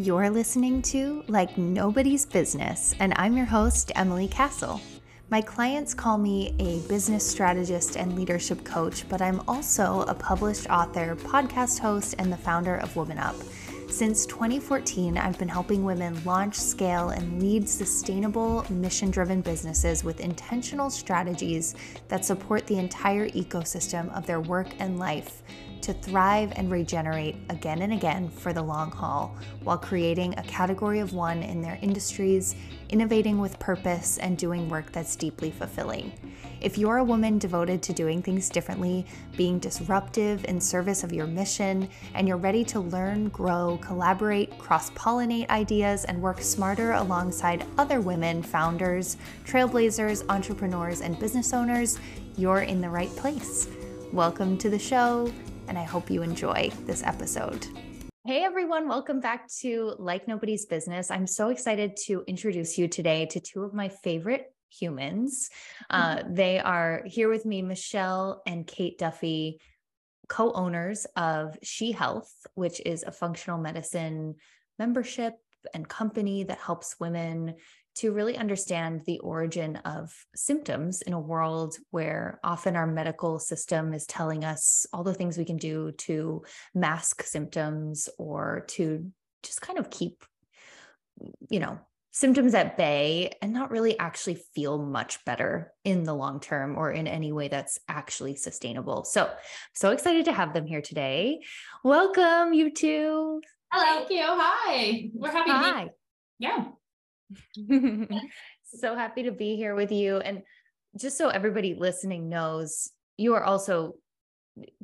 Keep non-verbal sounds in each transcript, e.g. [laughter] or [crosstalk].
You're listening to Like Nobody's Business, and I'm your host, Emily Castle. My clients call me a business strategist and leadership coach, but I'm also a published author, podcast host, and the founder of Woman Up. Since 2014, I've been helping women launch, scale, and lead sustainable, mission driven businesses with intentional strategies that support the entire ecosystem of their work and life to thrive and regenerate again and again for the long haul while creating a category of one in their industries, innovating with purpose, and doing work that's deeply fulfilling. If you're a woman devoted to doing things differently, being disruptive in service of your mission, and you're ready to learn, grow, collaborate, cross pollinate ideas, and work smarter alongside other women, founders, trailblazers, entrepreneurs, and business owners, you're in the right place. Welcome to the show and I hope you enjoy this episode. Hey everyone, welcome back to Like Nobody's Business. I'm so excited to introduce you today to two of my favorite humans. [laughs] Uh, they are here with me, Michelle and Kate Duffy, co owners of She Health, which is a functional medicine membership and company that helps women to really understand the origin of symptoms in a world where often our medical system is telling us all the things we can do to mask symptoms or to just kind of keep, you know, symptoms at bay and not really actually feel much better in the long term or in any way that's actually sustainable. So, so excited to have them here today. Welcome, you two. Hello. Thank you. Hi. We're happy Hi. to be. Yeah. [laughs] so happy to be here with you. And just so everybody listening knows, you are also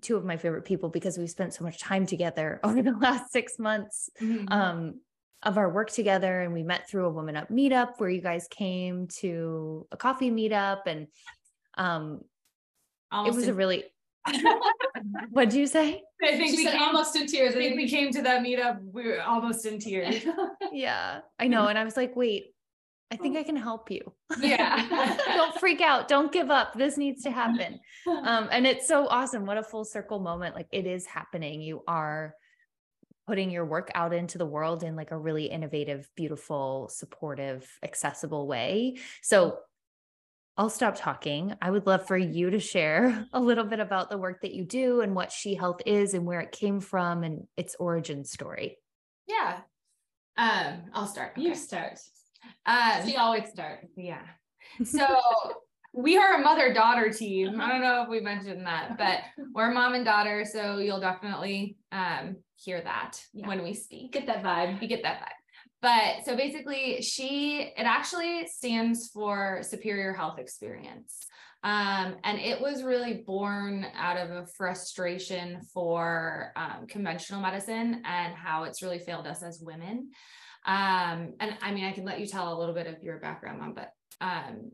two of my favorite people because we spent so much time together [laughs] over the last six months mm-hmm. um, of our work together. And we met through a Woman Up meetup where you guys came to a coffee meetup. And um, it was a really, [laughs] what did you say? I think she we came almost in tears. I think we came to that meetup. We were almost in tears. [laughs] yeah, I know. And I was like, wait, I think I can help you. Yeah. [laughs] Don't freak out. Don't give up. This needs to happen. Um, and it's so awesome. What a full circle moment. Like it is happening. You are putting your work out into the world in like a really innovative, beautiful, supportive, accessible way. So I'll stop talking. I would love for you to share [laughs] a little bit about the work that you do and what She Health is and where it came from and its origin story. Yeah. Um, I'll start. Okay. You start. Uh, she always start. Yeah. [laughs] So we are a mother daughter team. I don't know if we mentioned that, but we're mom and daughter. So you'll definitely um, hear that yeah. when we speak. Get that vibe. You get that vibe. But so basically, she, it actually stands for superior health experience. Um, and it was really born out of a frustration for um, conventional medicine and how it's really failed us as women. Um, and I mean, I can let you tell a little bit of your background on, but um,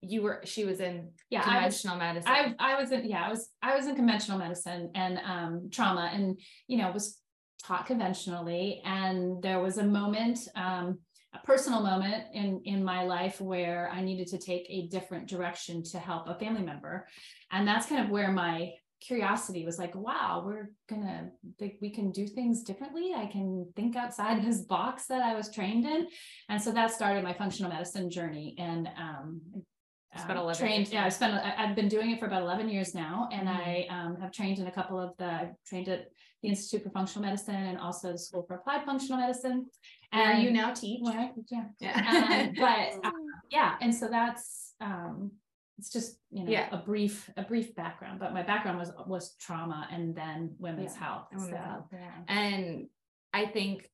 you were she was in yeah conventional I was, medicine. I I was in yeah I was I was in conventional medicine and um, trauma and you know was taught conventionally and there was a moment um, a personal moment in in my life where I needed to take a different direction to help a family member. And that's kind of where my curiosity was like wow we're gonna think we can do things differently. I can think outside this box that i was trained in. And so that started my functional medicine journey. And um, 11 trained yeah I've spent i've been doing it for about 11 years now. And mm-hmm. i um, have trained in a couple of the i've trained at the institute for functional medicine and also the school for applied functional medicine and you now teach yeah yeah um, but uh, [laughs] yeah and so that's um, it's just you know yeah. a brief a brief background but my background was was trauma and then women's yeah. health so, yeah. and i think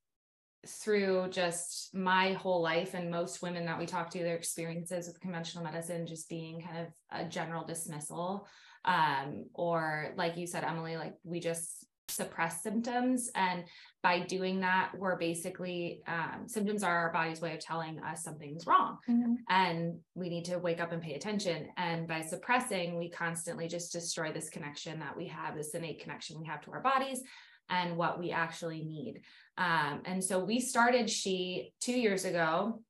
through just my whole life and most women that we talk to their experiences with conventional medicine just being kind of a general dismissal um, or like you said emily like we just suppress symptoms. And by doing that, we're basically, um, symptoms are our body's way of telling us something's wrong. Mm-hmm. And we need to wake up and pay attention. And by suppressing, we constantly just destroy this connection that we have, this innate connection we have to our bodies and what we actually need. Um, and so we started She two years ago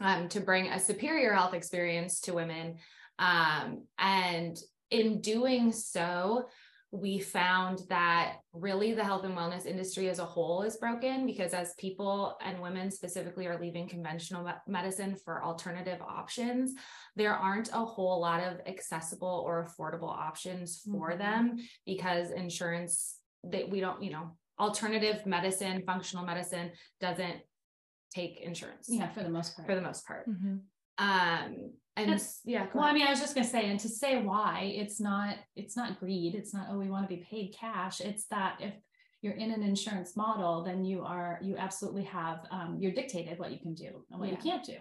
um, to bring a superior health experience to women. Um, and in doing so, we found that really the health and wellness industry as a whole is broken because as people and women specifically are leaving conventional medicine for alternative options, there aren't a whole lot of accessible or affordable options for mm-hmm. them because insurance that we don't, you know, alternative medicine, functional medicine doesn't take insurance. Yeah, for the most part. For the most part. Mm-hmm. Um, and That's, yeah well i mean i was just going to say and to say why it's not it's not greed it's not oh we want to be paid cash it's that if you're in an insurance model then you are you absolutely have um, you're dictated what you can do and what yeah. you can't do.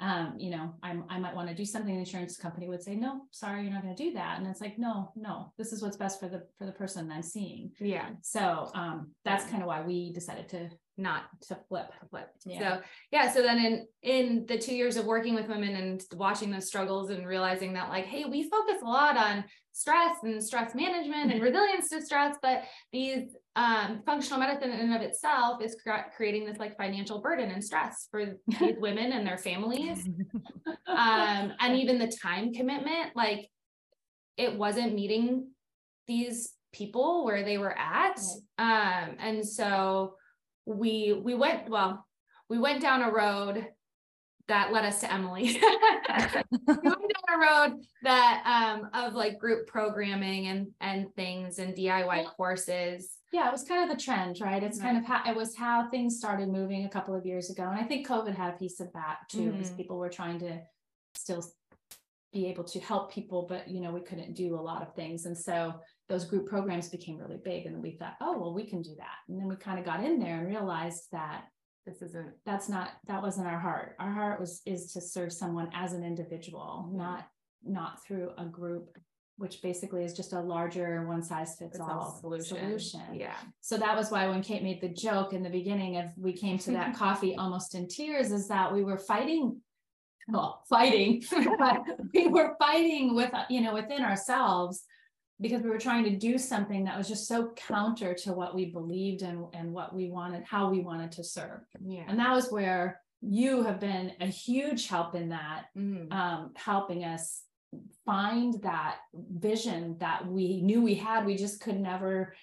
Um, you know I'm, i might want to do something the insurance company would say no sorry you're not going to do that. And it's like no no this is what's best for the for the person i'm seeing. Yeah. So um, that's kind of why we decided to not to flip to flip. Yeah. so yeah so then in in the two years of working with women and watching those struggles and realizing that like hey we focus a lot on stress and stress management and resilience to stress but these um, functional medicine in and of itself is cre- creating this like financial burden and stress for these [laughs] women and their families. [laughs] Um, and even the time commitment like it wasn't meeting these people where they were at. Um, and so we we went well we went down a road that led us to Emily. [laughs] we went down a road that um of like group programming and and things and DIY courses. Yeah, it was kind of the trend, right? It's right. kind of how it was how things started moving a couple of years ago. And I think COVID had a piece of that too, mm-hmm. because people were trying to still be able to help people, but you know, we couldn't do a lot of things. And so those group programs became really big. And we thought, oh, well, we can do that. And then we kind of got in there and realized that this isn't that's not that wasn't our heart. Our heart was is to serve someone as an individual, mm-hmm. not not through a group which basically is just a larger one size fits all solution. solution. Yeah. So that was why when Kate made the joke in the beginning of we came to that [laughs] coffee almost in tears is that we were fighting well, fighting, [laughs] but we were fighting with, you know, within ourselves because we were trying to do something that was just so counter to what we believed and, and what we wanted, how we wanted to serve. Yeah. And that was where you have been a huge help in that, mm. um, helping us find that vision that we knew we had. We just could never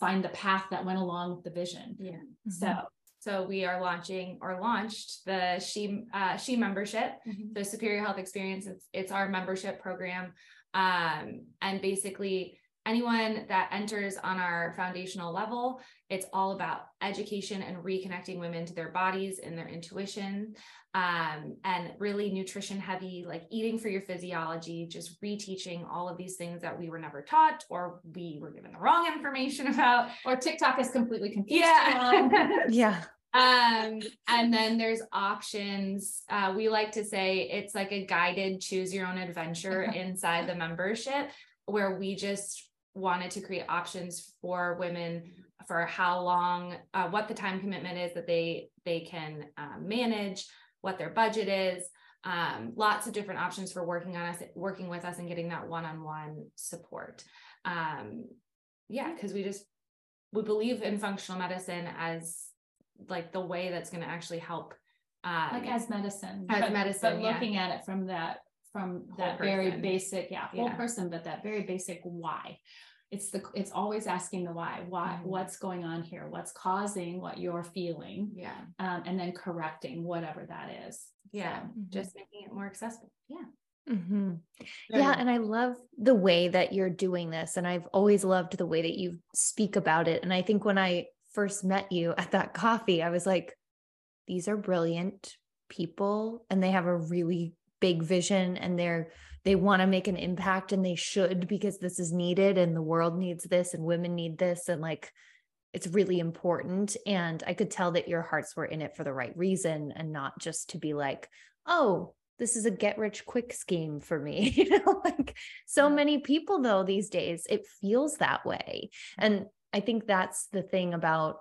find the path that went along with the vision. Yeah. Mm-hmm. So so we are launching or launched the She uh, She membership, mm-hmm. the Superior Health Experience. It's, it's our membership program, um, and basically anyone that enters on our foundational level, it's all about education and reconnecting women to their bodies and their intuition, um, and really nutrition heavy, like eating for your physiology, just reteaching all of these things that we were never taught or we were given the wrong information [laughs] about. Or TikTok is completely confused. Yeah. [laughs] yeah. Um, and then there's options. Uh, we like to say it's like a guided choose your own adventure [laughs] inside the membership where we just wanted to create options for women for how long, uh, what the time commitment is that they they can uh, manage, what their budget is. Um, lots of different options for working on us, working with us, and getting that one-on-one support. Um, yeah, because we just we believe in functional medicine as like the way that's going to actually help um, like as medicine as but, medicine but yeah. looking at it from that from whole that person. very basic yeah whole yeah. person but that very basic why it's the it's always asking the why why mm-hmm. what's going on here what's causing what you're feeling yeah um, and then correcting whatever that is yeah so, mm-hmm. just making it more accessible yeah Mm-hmm. Yeah. And I love the way that you're doing this. And I've always loved the way that you speak about it. And I think when I first met you at that coffee, I was like, these are brilliant people and they have a really big vision and they're they want to make an impact and they should because this is needed and the world needs this and women need this and like it's really important. And i could tell that your hearts were in it for the right reason and not just to be like oh this is a get rich quick scheme for me. [laughs] You know like so many people though these days it feels that way. And I think that's the thing about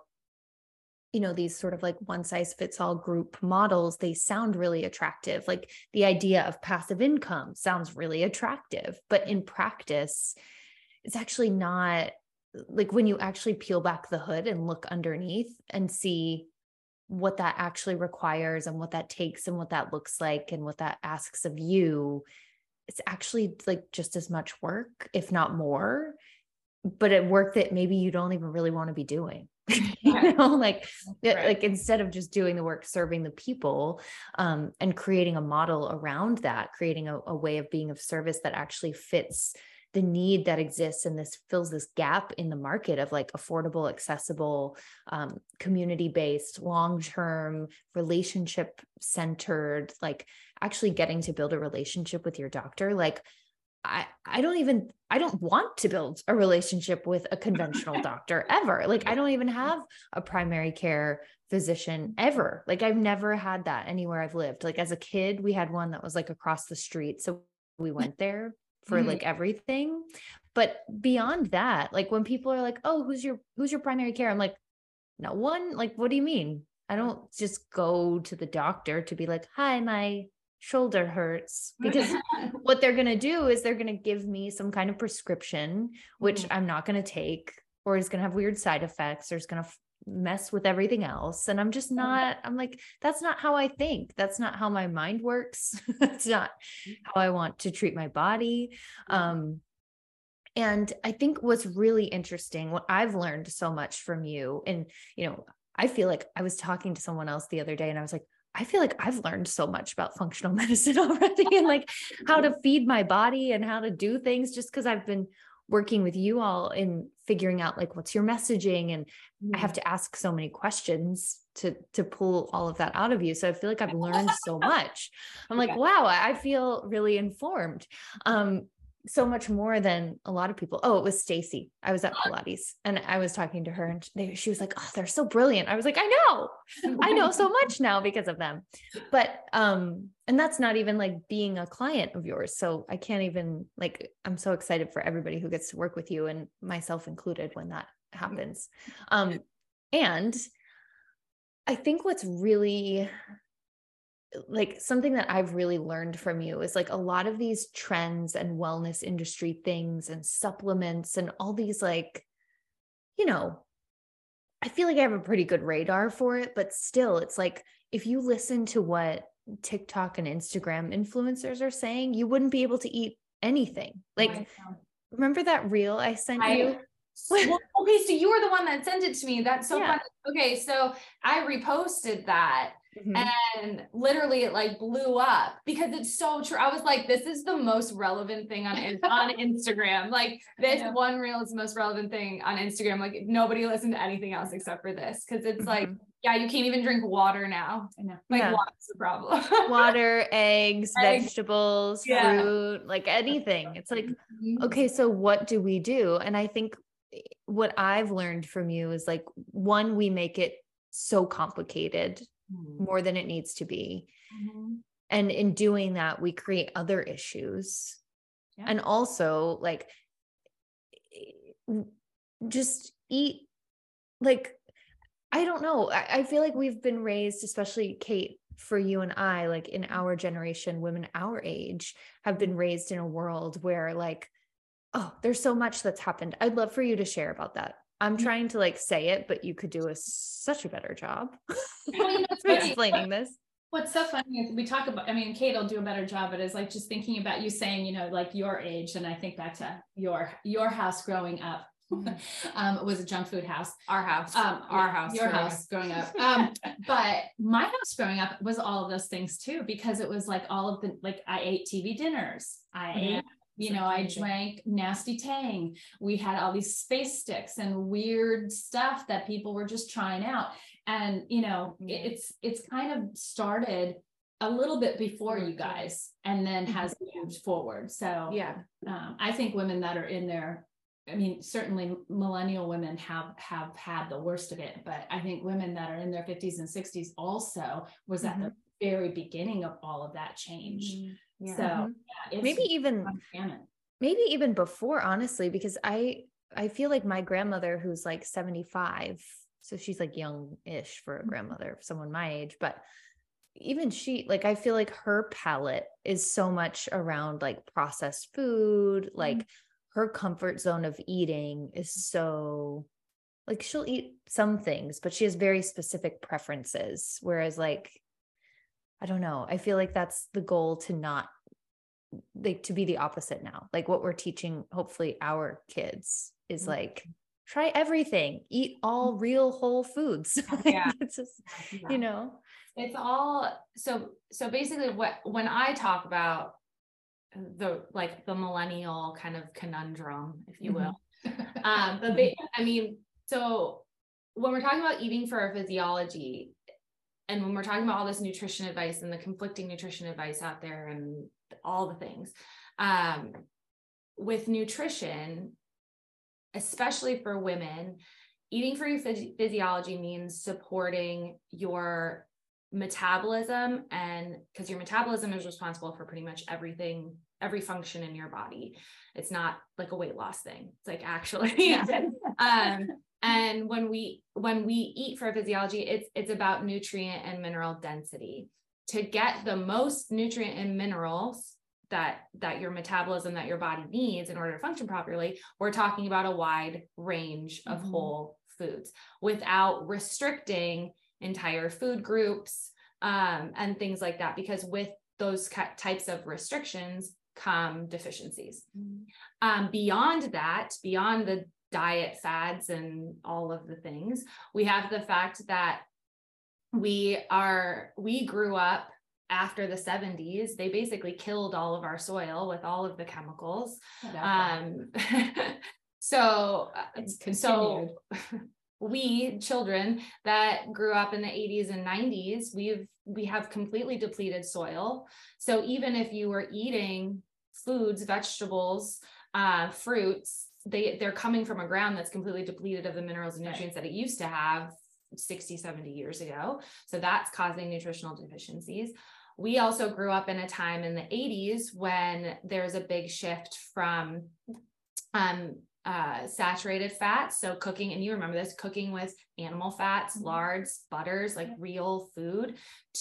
you know these sort of like one size fits all group models they sound really attractive. Like the idea of passive income sounds really attractive but in practice it's actually not like when you actually peel back the hood and look underneath and see what that actually requires and what that takes and what that looks like and what that asks of you it's actually like just as much work if not more but at work that maybe you don't even really want to be doing [laughs] you know like right. like instead of just doing the work serving the people um, and creating a model around that creating a, a way of being of service that actually fits the need that exists and this fills this gap in the market of like affordable accessible um, community based long term relationship centered like actually getting to build a relationship with your doctor like I, I don't even I don't want to build a relationship with a conventional doctor ever. Like I don't even have a primary care physician ever. Like I've never had that anywhere I've lived. Like as a kid, we had one that was like across the street. So we went there for mm-hmm. like everything. But beyond that, like when people are like, "Oh, who's your who's your primary care?" I'm like, "No one." Like, what do you mean? I don't just go to the doctor to be like, "Hi, my shoulder hurts because [laughs] what they're going to do is they're going to give me some kind of prescription which mm-hmm. i'm not going to take or is going to have weird side effects or is going to f- mess with everything else. And i'm just not i'm like that's not how i think. That's not how my mind works. [laughs] That's not mm-hmm. how i want to treat my body. Um and i think what's really interesting what i've learned so much from you and you know i feel like i was talking to someone else the other day and i was like I feel like I've learned so much about functional [laughs] medicine already and like how to [laughs] feed my body and how to do things just because I've been working with you all in figuring out like what's your messaging and mm. I have mm. to ask so many questions to to pull all of that out of you so I feel like I've learned so [laughs] much. I'm like wow, I feel really informed. Um so much more than a lot of people. Oh, it was Stacy. I was at [gasps] Pilates and I was talking to her and they, she was like, "Oh, they're so brilliant." I was like, "I know. [laughs] I know so much now because of them." But um and that's not even like being a client of yours. So I can't even like I'm so excited for everybody who gets to work with you and myself included when that happens. Um and I think what's really like something that I've really learned from you is like a lot of these trends and wellness industry things and supplements and all these like, you know, I feel like I have a pretty good radar for it, but still, it's like if you listen to what TikTok and Instagram influencers are saying, you wouldn't be able to eat anything. Like, remember that reel I sent I, you? well, [laughs] okay, so you were the one that sent it to me. That's so yeah. funny. Okay, so I reposted that Mm-hmm. And literally it like blew up because it's so true. I was like, this is the most relevant thing on, on [laughs] Instagram. Like this one reel is the most relevant thing on Instagram. Like nobody listened to anything else except for this. Cause it's mm-hmm. like, yeah, you can't even drink water now. I know. Like yeah. water's the problem. water, [laughs] eggs, eggs, vegetables, yeah. fruit, like anything. It's like, mm-hmm. okay, so what do we do? And I think eh, what I've learned from you is like, one, we make it so complicated mm-hmm. more than it needs to be. Mm-hmm. And in doing that, we create other issues. Yeah. And also, like, just eat, like, I don't know. I, I feel like we've been raised, especially Kate, for you and I, like in our generation, women our age, have been raised in a world where, like, oh, there's so much that's happened. I'd love for you to share about that. I'm mm. trying to like say it, but you could do a such a better job [laughs] well, you know, explaining this. What's so funny is we talk about, I mean, Kate will do a better job, but it's like just thinking about you saying, you know, like your age. And I think back to your, your house growing up. Mm-hmm. [laughs] um, it was a junk food house. Our house. Um, our yeah, house. Your house growing up. [laughs] Um, but my house growing up was all of those things too, because it was like all of the, like I ate TV dinners. I mm-hmm. ate you know, I drank nasty tang. We had all these space sticks and weird stuff that people were just trying out. And, you know, it's it's kind of started a little bit before you guys and then mm-hmm. has moved forward. So yeah, um, I think women that are in there, I mean, certainly millennial women have have had the worst of it, but I think women that are in their 50s and 60s also was mm-hmm. at the mm-hmm. Very beginning of all of that change. Mm-hmm. Yeah. So mm-hmm. yeah, maybe even maybe even before, honestly, because I I feel like my grandmother, who's like 75, so she's like young-ish for a mm-hmm. grandmother, someone my age, but even she like i feel like her palate is so much around like processed food like mm-hmm. her comfort zone of eating is so like she'll eat some things but she has very specific preferences whereas like I don't know. I feel like that's the goal to not like to be the opposite now. Like what we're teaching, hopefully, our kids is mm-hmm. like try everything, eat all mm-hmm. real whole foods. [laughs] Yeah. it's just, yeah. you know, it's all so so basically what when I talk about the like the millennial kind of conundrum, if you will. Mm-hmm. um, but ba- I mean, so when we're talking about eating for our physiology, and when we're talking about all this nutrition advice and the conflicting nutrition advice out there and all the things, um, with nutrition, especially for women, eating for your phys- physiology means supporting your metabolism and because your metabolism is responsible for pretty much everything every function in your body it's not like a weight loss thing it's like actually [laughs] yeah. um and when we when we eat for physiology it's it's about nutrient and mineral density to get the most nutrient and minerals that that your metabolism that your body needs in order to function properly we're talking about a wide range of mm-hmm. whole foods without restricting entire food groups um, and things like that because with those types of restrictions come deficiencies mm-hmm. um, beyond that beyond the diet fads and all of the things. We have the fact that we are we grew up after the 70s they basically killed all of our soil with all of the chemicals. Um [laughs] so uh, so [laughs] we children that grew up in the 80s and 90s we've we have completely depleted soil. So even if you were eating foods vegetables uh, fruits they they're coming from a ground that's completely depleted of the minerals and nutrients right. that it used to have 60 70 years ago so that's causing nutritional deficiencies we also grew up in a time in the 80s when there's a big shift from um, uh, saturated fats. So cooking, and you remember this cooking with animal fats, mm-hmm. lards, butters, like real food,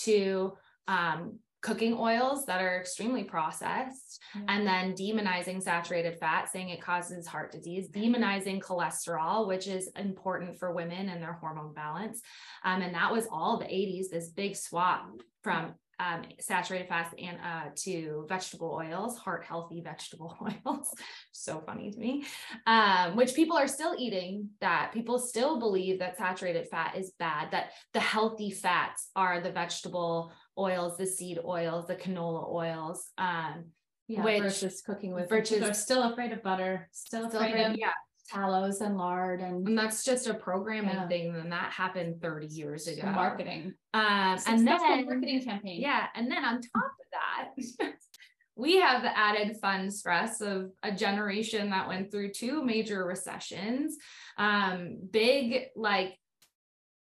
to um, cooking oils that are extremely processed, mm-hmm. and then demonizing saturated fat, saying it causes heart disease, demonizing cholesterol, which is important for women and their hormone balance. Um, and that was all the 80s, this big swap from um, saturated fats and uh, to vegetable oils, heart healthy [laughs] vegetable oils. so funny to me, um, which people are still eating that. People still believe that saturated fat is bad, that the healthy fats are the vegetable oils, the seed oils, the canola oils. Um, yeah, which, versus cooking with versus, are still afraid of butter, still, still afraid, afraid of yeah tallows and lard and, and that's just a programming yeah. thing and that happened 30 years ago marketing um and then marketing campaign yeah and then on top of that [laughs] we have the added fun stress of a generation that went through two major recessions um big like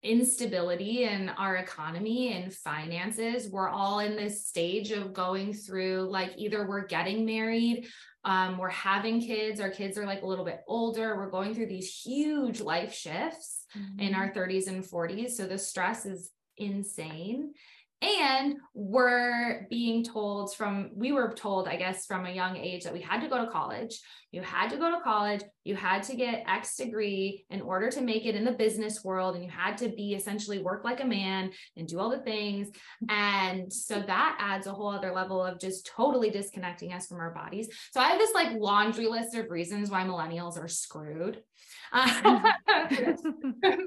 instability in our economy and finances. We're all in this stage of going through like either we're getting married um, we're having kids our kids are like a little bit older. We're going through these huge life shifts mm-hmm. in our 30s and 40s so the stress is insane. And we're being told from we were told i guess from a young age that we had to go to college you had to go to college. You had to get x degree in order to make it in the business world and you had to be essentially work like a man and do all the things. And so that adds a whole other level of just totally disconnecting us from our bodies. So i have this like laundry list of reasons why millennials are screwed. Uh, [laughs]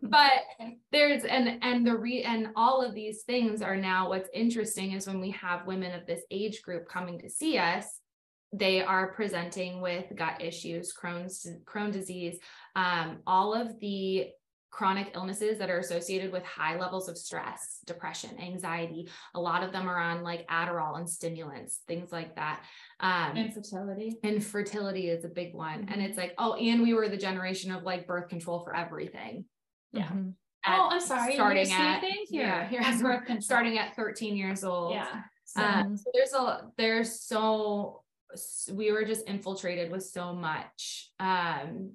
but there's and and the re and all of these things are now what's interesting is when we have women of this age group coming to see us they are presenting with gut issues crohn's crohn disease um, all of the chronic illnesses that are associated with high levels of stress, depression, anxiety. A lot of them are on like Adderall and stimulants, things like that. Um, infertility. Infertility is a big one. Mm-hmm. And it's like, oh, and we were the generation of like birth control for everything. Yeah. Mm-hmm. oh, I'm sorry. Starting at yeah, here's [laughs] birth control. starting at 13 years old. Yeah. So, um, so there's a there's so we were just infiltrated with so much um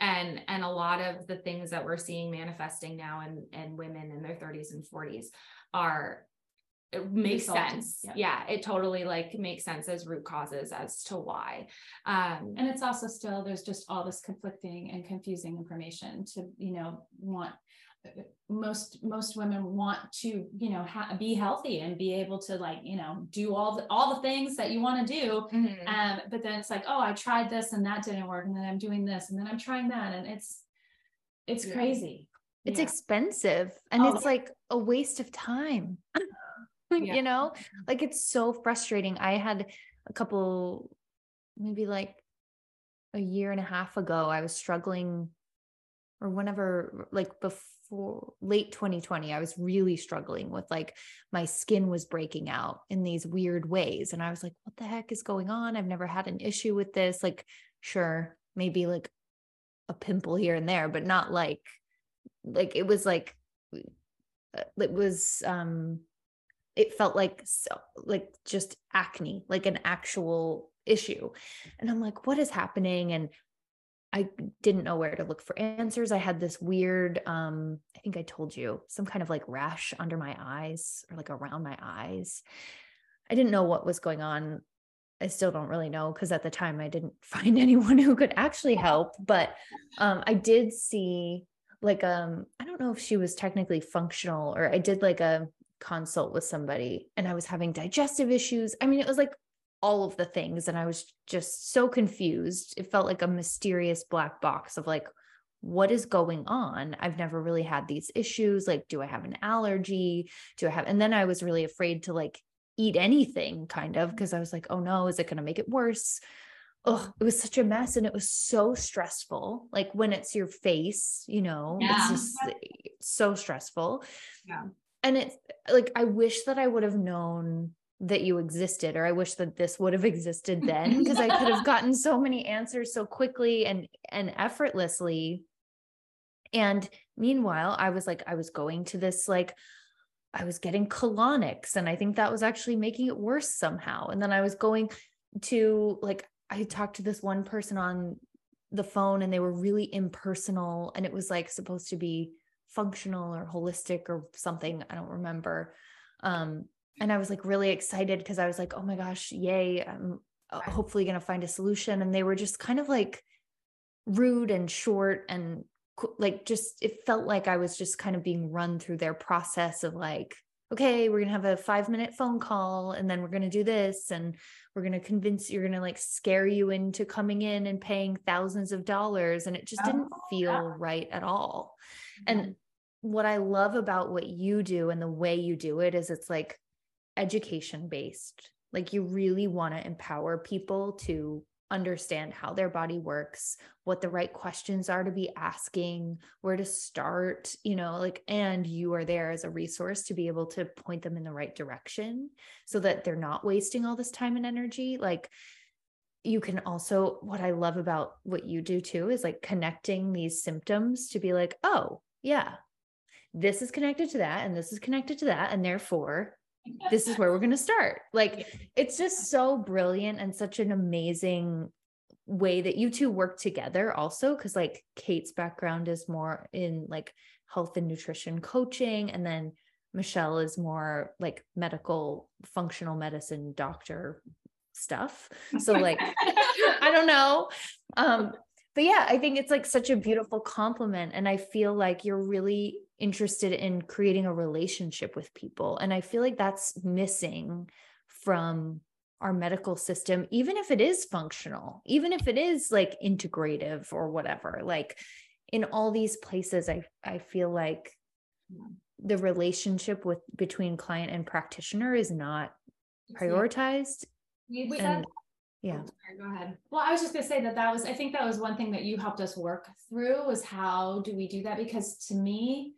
and and a lot of the things that we're seeing manifesting now in in women in their 30s and 40s are it makes sense yeah. yeah. it totally like makes sense as root causes as to why um and it's also still there's just all this conflicting and confusing information to you know want most most women want to you know ha- be healthy and be able to like you know do all the all the things that you want to do mm-hmm. um but then it's like oh i tried this and that didn't work and then i'm doing this and then i'm trying that and it's it's yeah. crazy it's yeah. expensive and oh, it's like a waste of time [laughs] yeah. you know like it's so frustrating i had a couple maybe like a year and a half ago i was struggling or whenever like before late 2020 i was really struggling with like my skin was breaking out in these weird ways and i was like what the heck is going on? I've never had an issue with this. Like sure maybe like a pimple here and there but not like like it was like uh, it was um it felt like so like just acne like an actual issue and i'm like what is happening? And I didn't know where to look for answers. I had this weird, um, I think I told you, some kind of like rash under my eyes or like around my eyes. I didn't know what was going on. I still don't really know because at the time I didn't [laughs] find anyone who could actually help. But um, I did see like um, I don't know if she was technically functional or I did like a consult with somebody and I was having digestive issues. I mean, it was like all of the things and I was just so confused. It felt like a mysterious black box of like what is going on? I've never really had these issues. Like, do I have an allergy? Do I have, and then I was really afraid to like eat anything kind of because I was like, oh no, is it going to make it worse? Oh, it was such a mess and it was so stressful. Like when it's your face, you know, yeah. it's just so stressful. Yeah. And it's like, I wish that I would have known that you existed or i wish that this would have existed [laughs] then because i could have gotten so many answers so quickly and and effortlessly. And meanwhile i was like i was going to this like i was getting colonics and i think that was actually making it worse somehow. And then i was going to like i talked to this one person on the phone and they were really impersonal and it was like supposed to be functional or holistic or something i don't remember. Um and I was like really excited because I was like, oh my gosh, yay, I'm uh, hopefully going to find a solution. And they were just kind of like rude and short and like just, it felt like I was just kind of being run through their process of like, okay, we're going to have a five minute phone call and then we're going to do this. And we're going to convince you're going to like scare you into coming in and paying thousands of dollars. And it just didn't oh, feel yeah. right at all. Mm-hmm. And what I love about what you do and the way you do it is it's like education based. Like you really want to empower people to understand how their body works, what the right questions are to be asking, where to start, you know, like, and you are there as a resource to be able to point them in the right direction so that they're not wasting all this time and energy. Like, you can also, what I love about what you do too is like connecting these symptoms to be like, oh, yeah, this is connected to that, and this is connected to that. And therefore, this is where we're going to start. Like it's just so brilliant and such an amazing way that you two work together also cuz like Kate's background is more in like health and nutrition coaching and then Michelle is more like medical functional medicine doctor stuff. So like [laughs] I don't know. Um but yeah, I think it's like such a beautiful complement and I feel like you're really interested in creating a relationship with people. And I feel like that's missing from our medical system, even if it is functional, even if it is like integrative or whatever. Like in all these places, I, I feel like the relationship with between client and practitioner is not prioritized. and, yeah. Sorry, go ahead. Well, I was just gonna say that that was, I think that was one thing that you helped us work through was how do we do that? Because to me,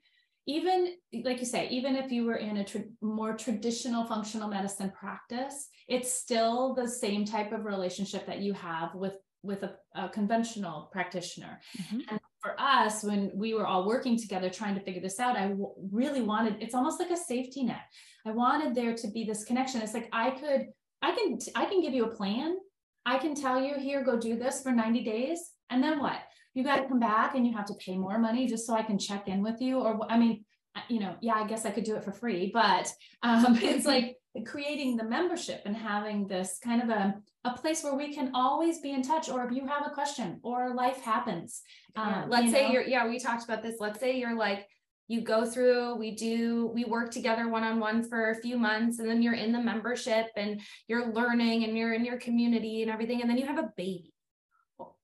even like you say, even if you were in a tra- more traditional functional medicine practice, it's still the same type of relationship that you have with with a, a conventional practitioner. Mm-hmm. And for us, when we were all working together trying to figure this out, I w- really wanted it's almost like a safety net. I wanted there to be this connection. It's like I could, I can, I can give you a plan. I can tell you here, go do this for 90 days, and then what? You got to come back and you have to pay more money just so I can check in with you. Or, I mean, you know, yeah, I guess I could do it for free, but um, [laughs] it's like creating the membership and having this kind of a, a place where we can always be in touch. Or if you have a question or life happens, um, let's you say know. you're, yeah, we talked about this. Let's say you're like, you go through we do we work together one on one for a few months and then you're in the membership and you're learning and you're in your community and everything and then you have a baby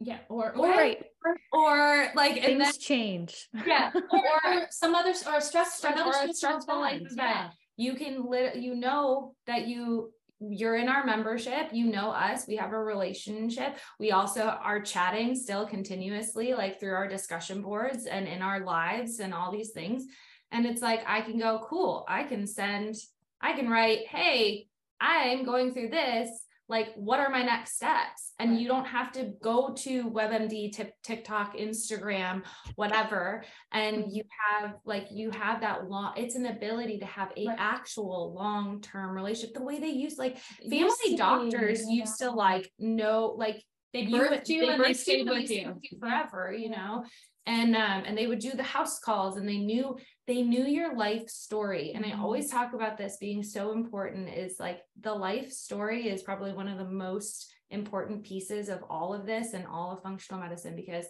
yeah or or, right. or, or like things then, change yeah [laughs] or, some other or stress, stress or stressful life event yeah. you can lit you know that you you're in our membership you know us we have a relationship we also are chatting still continuously like through our discussion boards and in our lives and all these things and it's like i can go cool i can send i can write hey i'm going through this like what are my next steps and you don't have to go to webmd tip, tiktok instagram whatever and mm-hmm. you have like you have that long it's an ability to have a right. actual long-term relationship the way they use like family doctors be, used to like know like they birthed you, you and they stayed with you. you forever you know and um and they would do the house calls and they knew they knew your life story and i mm-hmm. always talk about this being so important is like the life story is probably one of the most important pieces of all of this and all of functional medicine because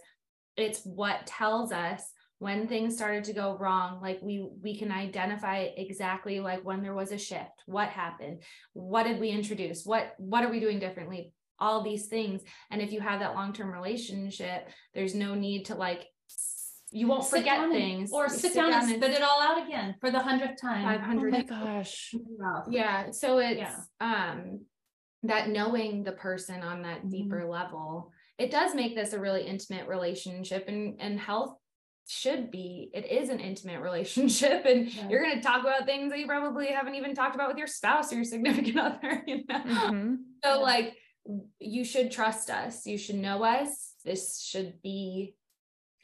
it's what tells us when things started to go wrong like we we can identify exactly like when there was a shift what happened what did we introduce what what are we doing differently all these things and if you have that long-term relationship there's no need to like you won't sit forget things or sit, sit down, down, and spit it all out again for the hundredth time 500 oh my gosh yeah so it's yeah. um that knowing the person on that mm-hmm. deeper level it does make this a really intimate relationship and and health should be it is an intimate [laughs] relationship and yeah. you're going to talk about things that you probably haven't even talked about with your spouse or your significant [laughs] other you know mm-hmm. so yeah. like you should trust us you should know us this should be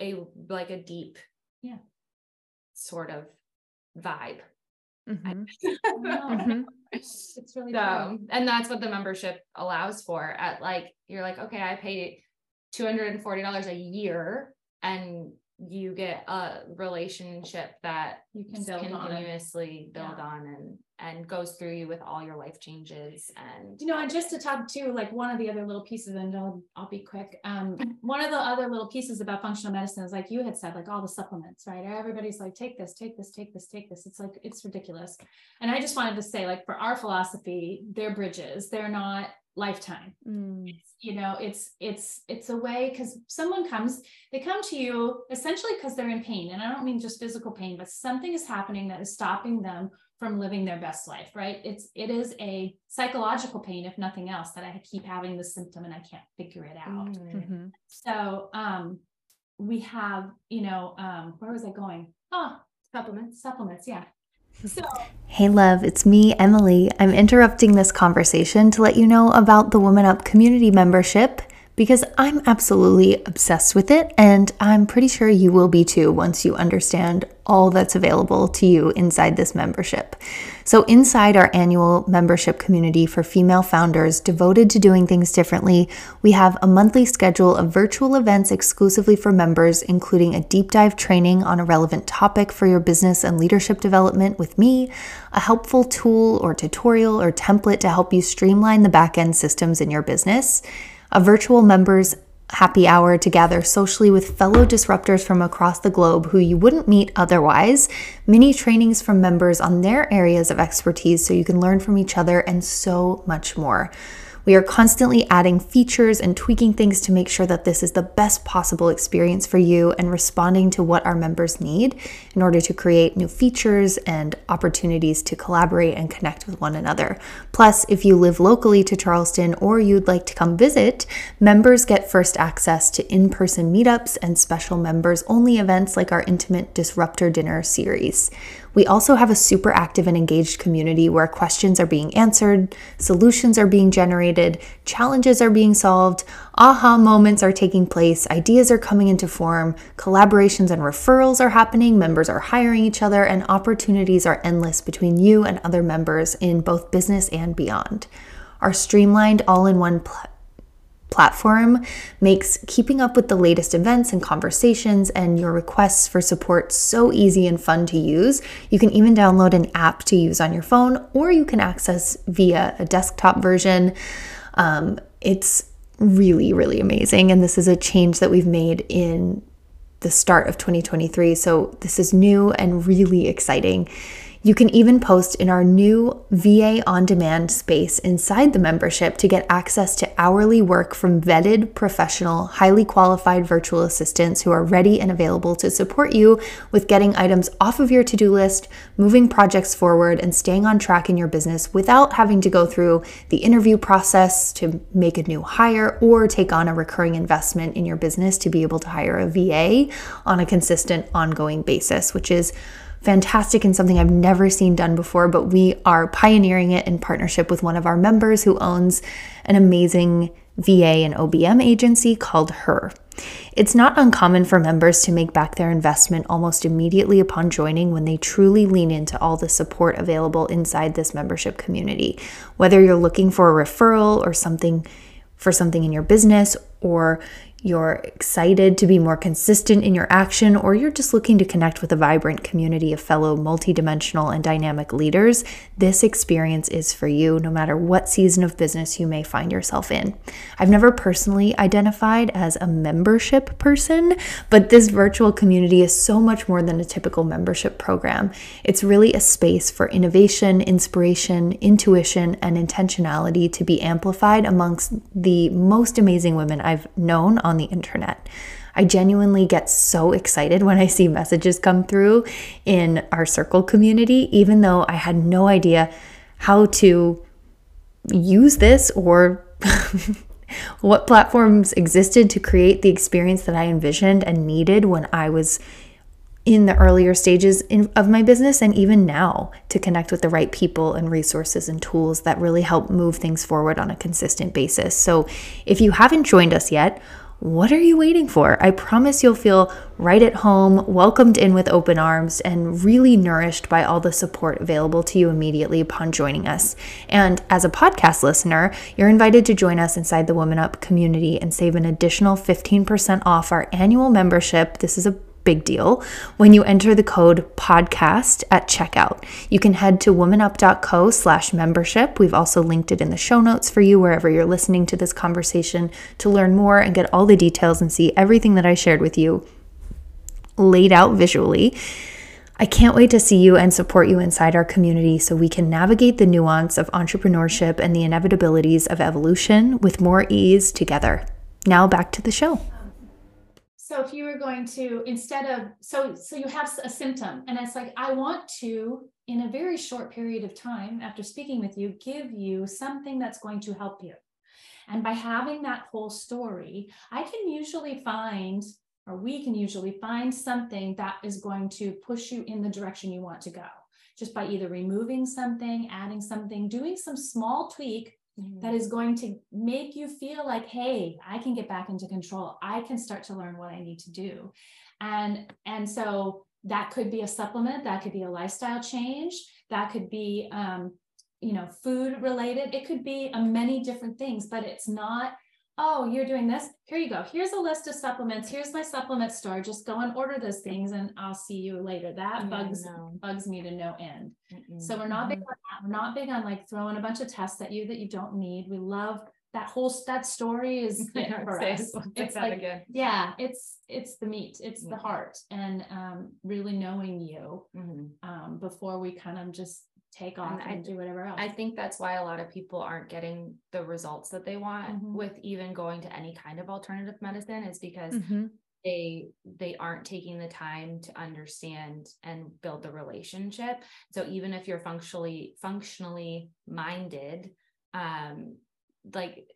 a like a deep yeah. sort of vibe. [laughs] Mm-hmm. mm-hmm. it's really so, and that's what the membership allows for. At like you're like okay i paid $240 a year and you get a relationship that you can build continuously build yeah. on and and goes through you with all your life changes and you know and just to talk to like one of the other little pieces and I'll, I'll be quick um one of the other little pieces about functional medicine is like you had said like all the supplements right? Everybody's like take this take this take this take this. It's like it's ridiculous. And I just wanted to say like for our philosophy they're bridges. They're not lifetime. Mm. you know it's it's it's a way because someone comes they come to you essentially because they're in pain. And i don't mean just physical pain but something is happening that is stopping them from living their best life right it's it is a psychological pain if nothing else that i keep having this symptom and i can't figure it out mm-hmm. so um we have you know um where was i going oh supplements supplements yeah so. Hey, love, it's me, Emily. I'm interrupting this conversation to let you know about the Woman Up community membership because I'm absolutely obsessed with it, and I'm pretty sure you will be too once you understand all that's available to you inside this membership. So, inside our annual membership community for female founders devoted to doing things differently, we have a monthly schedule of virtual events exclusively for members, including a deep dive training on a relevant topic for your business and leadership development with me, a helpful tool or tutorial or template to help you streamline the back end systems in your business a virtual members happy hour to gather socially with fellow disruptors from across the globe who you wouldn't meet otherwise, mini trainings from members on their areas of expertise so you can learn from each other, and so much more. We are constantly adding features and tweaking things to make sure that this is the best possible experience for you and responding to what our members need in order to create new features and opportunities to collaborate and connect with one another. Plus, if you live locally to Charleston or you'd like to come visit, members get first access to in person meetups and special members only events like our Intimate Disruptor Dinner series. We also have a super active and engaged community where questions are being answered, solutions are being generated, challenges are being solved, aha moments are taking place, ideas are coming into form, collaborations and referrals are happening, members are hiring each other, and opportunities are endless between you and other members in both business and beyond. Our streamlined all in one platform platform makes keeping up with the latest events and conversations and your requests for support so easy and fun to use. You can even download an app to use on your phone, or you can access via a desktop version. Um, it's really, really amazing. And this is a change that we've made in the start of 2023. So this is new and really exciting. You can even post in our new VA on demand space inside the membership to get access to hourly work from vetted, professional, highly qualified virtual assistants who are ready and available to support you with getting items off of your to do list, moving projects forward, and staying on track in your business without having to go through the interview process to make a new hire or take on a recurring investment in your business to be able to hire a VA on a consistent, ongoing basis, which is fantastic and something I've never seen done before, but we are pioneering it in partnership with one of our members who owns an amazing VA and OBM agency called Her. It's not uncommon for members to make back their investment almost immediately upon joining when they truly lean into all the support available inside this membership community. Whether you're looking for a referral or something for something in your business or you're excited to be more consistent in your action, or you're just looking to connect with a vibrant community of fellow multidimensional and dynamic leaders, this experience is for you no matter what season of business you may find yourself in. I've never personally identified as a membership person, but this virtual community is so much more than a typical membership program. It's really a space for innovation, inspiration, intuition, and intentionality to be amplified amongst the most amazing women I've known on the internet. I genuinely get so excited when I see messages come through in our circle community, even though I had no idea how to use this or [laughs] what platforms existed to create the experience that I envisioned and needed when I was in the earlier stages in, of my business and even now to connect with the right people and resources and tools that really help move things forward on a consistent basis. So, if you haven't joined us yet, what are you waiting for? I promise you'll feel right at home, welcomed in with open arms, and really nourished by all the support available to you immediately upon joining us. And as a podcast listener, you're invited to join us inside the Woman Up community and save an additional 15% off our annual membership. This is a big deal when you enter the code podcast at checkout. You can head to womanup.co slash membership. We've also linked it in the show notes for you wherever you're listening to this conversation to learn more and get all the details and see everything that I shared with you laid out visually. I can't wait to see you and support you inside our community so we can navigate the nuance of entrepreneurship and the inevitabilities of evolution with more ease together. Now back to the show. So if you were going to instead of so so you have a symptom and it's like I want to in a very short period of time after speaking with you give you something that's going to help you. And by having that whole story, I can usually find or we can usually find something that is going to push you in the direction you want to go just by either removing something, adding something, doing some small tweak mm-hmm. that is going to make you feel like, hey, I can get back into control. I can start to learn what I need to do. And, and so that could be a supplement, that could be a lifestyle change, that could be, um, you know, food related. It could be a many different things, but it's not oh, you're doing this. Here you go. Here's a list of supplements. Here's my supplement store. Just go and order those things and I'll see you later. That yeah, bugs bugs me to no end. Mm-mm. So we're not big on that. We're not big on like throwing a bunch of tests at you that you don't need. We love that whole that story is [laughs] yeah, for us. It's like again. yeah, it's it's the meat, it's the heart, and um, really knowing you mm-hmm. um, before we kind of just take off and, and do whatever else. I think that's why a lot of people aren't getting the results that they want mm-hmm. with even going to any kind of alternative medicine is because mm-hmm. they they aren't taking the time to understand and build the relationship. So even if you're functionally functionally minded um like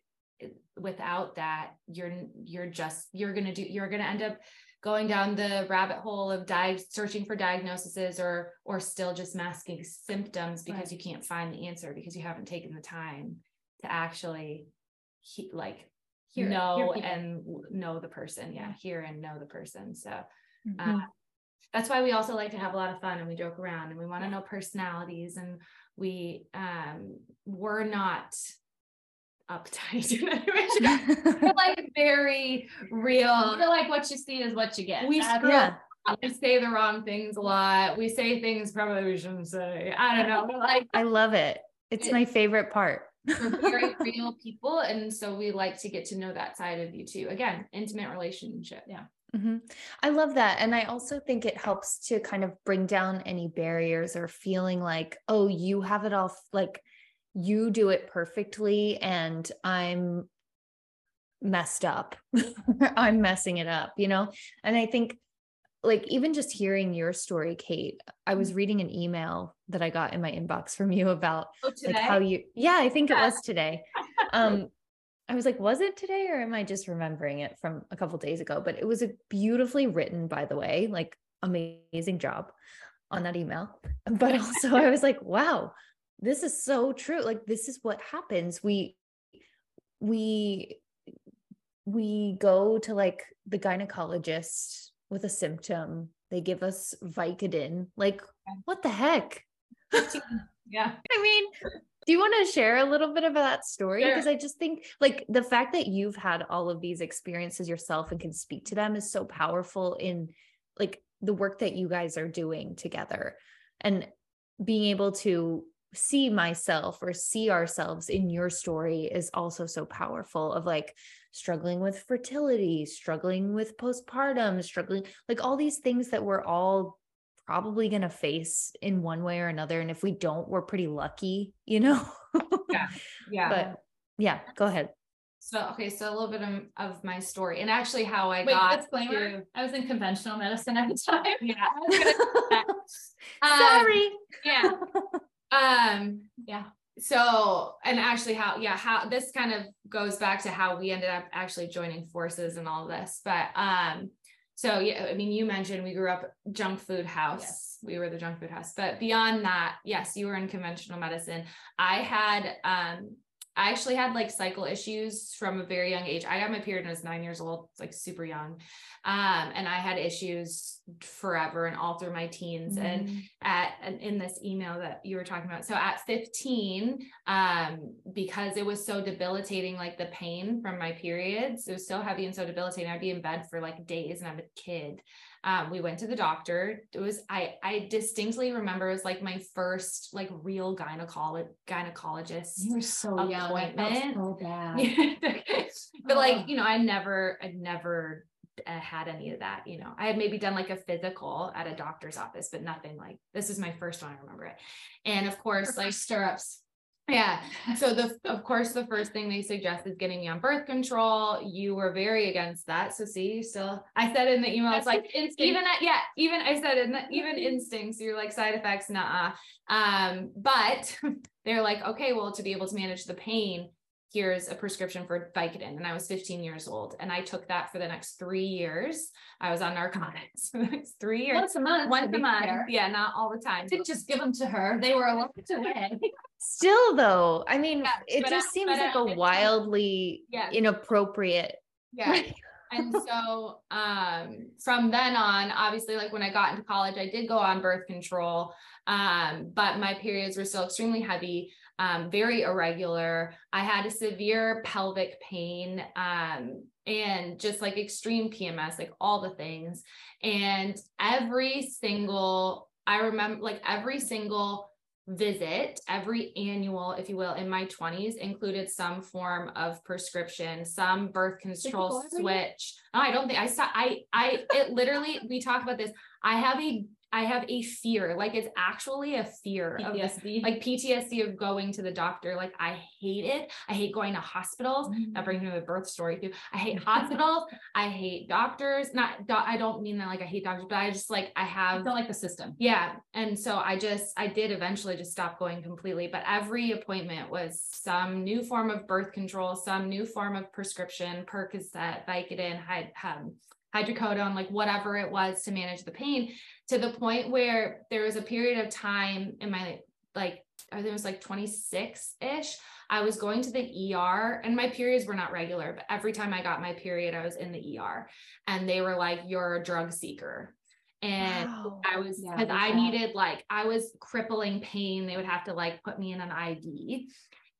without that you're you're just you're going to do you're going to end up going down the rabbit hole of di- searching for diagnoses or or still just masking symptoms because right. you can't find the answer because you haven't taken the time to actually he, like hear, know hear and know the person. Yeah hear and know the person. So mm-hmm. uh, that's why we also like to have a lot of fun and we joke around and we want to know personalities and we um we're not uptight [laughs] in any way. We're like very real. I feel like what you see is what you get. We screw yeah. We say the wrong things a lot. We say things probably we shouldn't say. I don't know. like I love it. It's, my favorite part. We're very [laughs] real people. And so we like to get to know that side of you too. Again, intimate relationship. Yeah. Mm-hmm. I love that. And I also think it helps to kind of bring down any barriers or feeling like, oh, you have it all, like you do it perfectly and I'm messed up. [laughs] I'm messing it up, you know? And I think like even just hearing your story, Kate, I was mm-hmm. reading an email that I got in my inbox from you about oh, like how you, yeah, I think it was today. [laughs] Um, I was like, was it today or am I just remembering it from a couple days ago? But it was a beautifully written, by the way, like amazing job on that email. [laughs] But also I was like, wow, this is so true. Like this is what happens. We we we go to like the gynecologist with a symptom. They give us Vicodin. Like, what the heck? [laughs] yeah. I mean, do you want to share a little bit about that story? Because sure. I just think like the fact that you've had all of these experiences yourself and can speak to them is so powerful in like the work that you guys are doing together and being able to see myself or see ourselves in your story is also so powerful of like struggling with fertility, struggling with postpartum, struggling like all these things that we're all probably going to face in one way or another. And if we don't, we're pretty lucky, you know? yeah. [laughs] Yeah. But yeah, go ahead. So, okay. So a little bit of, of my story and actually how I Wait, got disclaimer. To... I was in conventional medicine at the time. Yeah. [laughs] [laughs] um, Sorry. Yeah. Um, yeah. So, and actually how, yeah, how this kind of goes back to how we ended up actually joining forces and all this. But, um, so yeah, I mean, you mentioned we grew up junk food house. Yes. We were the junk food house. But beyond that, yes, you were in conventional medicine. I had um I actually had like cycle issues from a very young age. I got my period when I was nine years old, it's like super young. Um, and I had issues forever and all through my teens. Mm. And at and in this email that you were talking about, so at 15, um, because it was so debilitating, like the pain from my periods, it was so heavy and so debilitating. I'd be in bed for like days and I'm a kid. Um, we went to the doctor. It was I I distinctly remember it was like my first like real gynecologist gynecologist. You were so appointment. young. so bad. [laughs] but oh. like you know, I never I never uh, had any of that. You know, I had maybe done like a physical at a doctor's office, but nothing like this is my first one. I remember it, and of course, like stirrups. Yeah. So the of course the first thing they suggest is getting me on birth control. You were very against that. So see, you still I said in the email, it's like instinct. even at, yeah, even I said in the, even instincts, you're like side effects, nah. Um, but [laughs] they're like, okay, well, to be able to manage the pain, here's a prescription for Vicodin. And I was 15 years old. And I took that for the next three years. I was on narcotics [laughs] for the next three years. Once a month. Once a month. Fair. Yeah, not all the time. Didn't just give them to her. They were locked [laughs] away. Still though, I mean, yeah, it just seems like a wildly yeah. inappropriate. Yeah. and so um, from then on obviously like when i got into college i did go on birth control um, but my periods were still extremely heavy um, very irregular. I had a severe pelvic pain um, and just like extreme PMS, like all the things. And every single, I remember like every single visit, every annual, if you will, in my 20s included some form of prescription, some birth control switch. No, I don't think I saw I I it literally we talk about this. I have a I have a fear, like it's actually a fear PTSD. of like PTSD of going to the doctor. Like I hate it. I hate going to hospitals. Mm-hmm. That brings me to a birth story too. I hate [laughs] hospitals. I hate doctors. Not, do- I don't mean that like I hate doctors, but I just like I have. I don't like the system. Yeah, and so I just I did eventually just stop going completely. But every appointment was some new form of birth control, some new form of prescription, Percocet, Vicodin, had um, hydrocodone, like whatever it was to manage the pain to the point where there was a period of time in my like I think it was like 26 ish. I was going to the ER and my periods were not regular, but every time I got my period, I was in the ER and they were like, You're a drug seeker. And wow. I was because yeah, I needed like I was crippling pain. They would have to like put me in an IV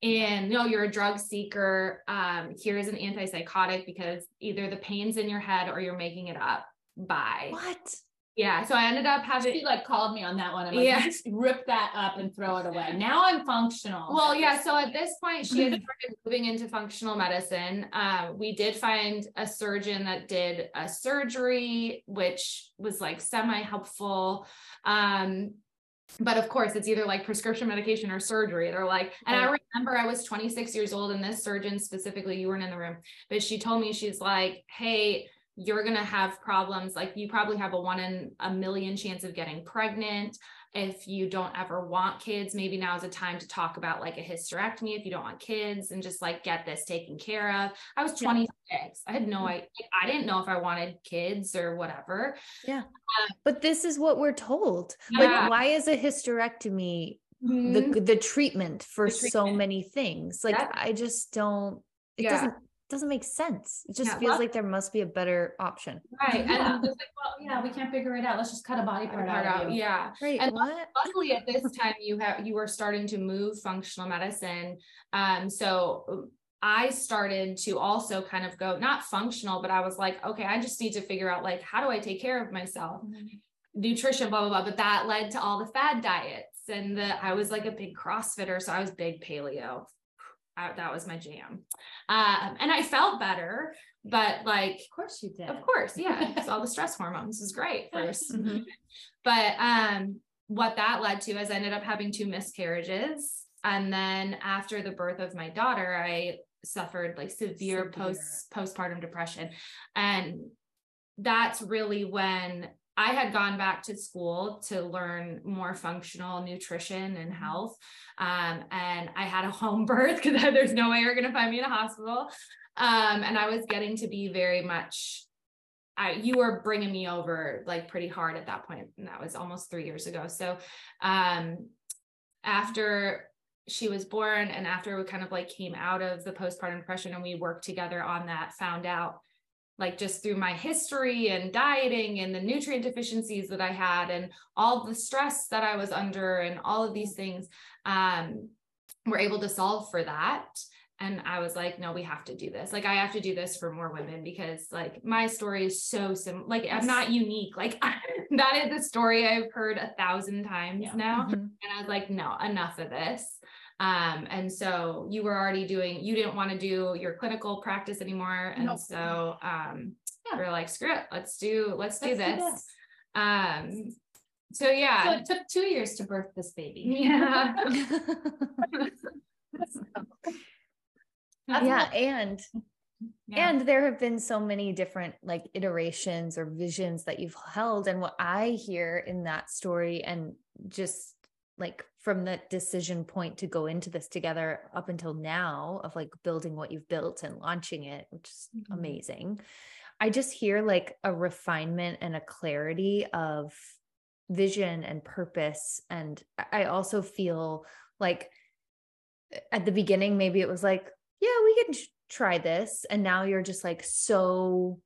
and no, you're a drug seeker. Um, here's an antipsychotic because either the pain's in your head or you're making it up by what? Yeah. So I ended up having she like called me on that one. I'm like, yeah. just rip that up and throw it away. Now I'm functional. Well, yeah. So at this point, she had [laughs] started moving into functional medicine. Uh, we did find a surgeon that did a surgery, which was like semi helpful. Um, but of course it's either like prescription medication or surgery they're like and i remember i was 26 years old and this surgeon specifically you weren't in the room but she told me she's like hey you're going to have problems like you probably have a one in a million chance of getting pregnant if you don't ever want kids maybe now is a time to talk about like a hysterectomy if you don't want kids and just like get this taken care of i was 26 yeah. i had no idea i didn't know if i wanted kids or whatever yeah um, but this is what we're told yeah. like why is a hysterectomy mm-hmm. the the treatment for the treatment. so many things like yeah. i just don't it doesn't doesn't make sense. It just yeah, feels well, like there must be a better option. Right. Yeah. And it's like, well, yeah, we can't figure it out. Let's just cut a body part, part out. out. Yeah. Right. And what? luckily at this time you have you were starting to move functional medicine. Um, so I started to also kind of go not functional, but I was like, okay, I just need to figure out like how do I take care of myself? Mm-hmm. Nutrition, blah, blah, blah. But that led to all the fad diets. And the I was like a big CrossFitter. So I was big paleo I, that was my jam. Um, and I felt better, but like, of course you did. Of course, yeah. it's all the stress hormones is great 1st [laughs] mm-hmm. But um, what that led to is I ended up having two miscarriages. And then after the birth of my daughter, I suffered like severe, severe. post postpartum depression. And that's really when I had gone back to school to learn more functional nutrition and mm-hmm. health. Um, and I had a [laughs] home birth because there's no way you're going to find me in a hospital. Um, and I was getting to be very much, I, you were bringing me over like pretty hard at that point. point, And that was almost three years ago. So um, after she was born and after we kind of like came out of the postpartum depression and we worked together on that, found out like just through my history and dieting and the nutrient deficiencies that I had and all the stress that I was under and all of these things um were able to solve for that. And I was like no we have to do this. Like I have to do this for more women because like my story is so sim like I'm not unique. Like [laughs] that is the story I've heard a thousand times yeah. now. Mm-hmm. and I was like no enough of this um, and so you were already doing, you didn't want to do your clinical practice anymore. And nope. so um, yeah. we're like, screw it, let's do, let's, let's do this. Do this. Um, so yeah. So it took two years to birth this baby. Yeah. [laughs] [laughs] yeah. And yeah. and there have been so many different like iterations or visions that you've held and what i hear in that story and just like from the decision point to go into this together up until now of like building what you've built and launching it which is mm-hmm. amazing i just hear like a refinement and a clarity of vision and purpose and i also feel like at the beginning maybe it was like yeah we can try this and now you're just like so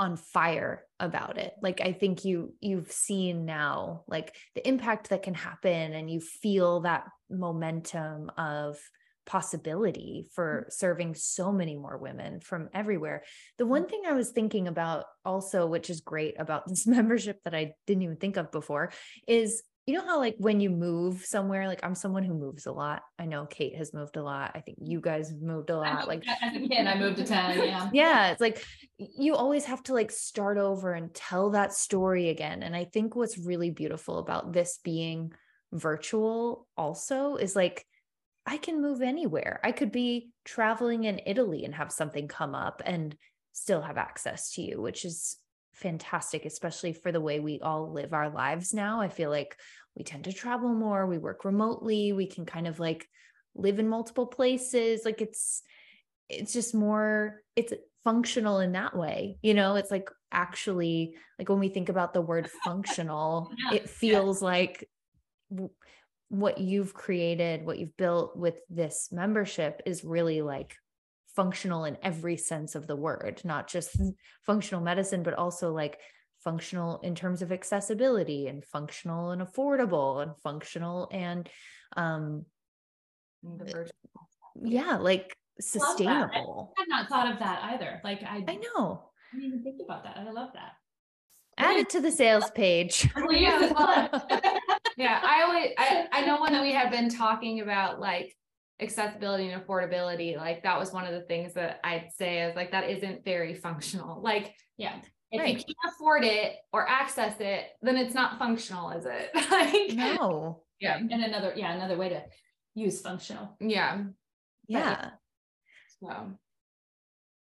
on fire about it like i think you you've seen now like the impact that can happen and you feel that momentum of possibility for mm. serving so many more women from everywhere. The one thing I was thinking about also, which is great about this [laughs] membership that I didn't even think of before, is you know how like when you move somewhere like i'm someone who moves a lot. I know kate has moved a lot. I think you mm. guys moved a lot like as a [laughs] kid i moved to town yeah. Yeah it's like you always have to like start over and tell that story again and i think what's really beautiful about this being virtual also is like i can move anywhere. I could be traveling in italy and have something come up and still have access to you which is fantastic, especially for the way we all live our lives now. I feel like we tend to travel more, we work remotely, we can kind of like live in multiple places. Like it's, it's just more, it's functional in that way. You know, it's like actually, like when we think about the word functional, [laughs] yeah. it feels yeah. like what you've created, what you've built with this membership is really like functional in every sense of the word, not just mm. functional medicine, but also like functional in terms of accessibility and functional and affordable and functional and um yeah like sustainable i had not thought of that either. Like i i know. I didn't even think about that. I love that. Add it to the sales [laughs] page. [laughs] [laughs] yeah, I always I, I know when we had been talking about like accessibility and affordability, like that was one of the things that I'd say is like that isn't very functional. Like, yeah. If right. you can't afford it or access it, then it's not functional, is it? [laughs] like, no. Yeah. And another, yeah, another way to use functional. Yeah. Yeah. So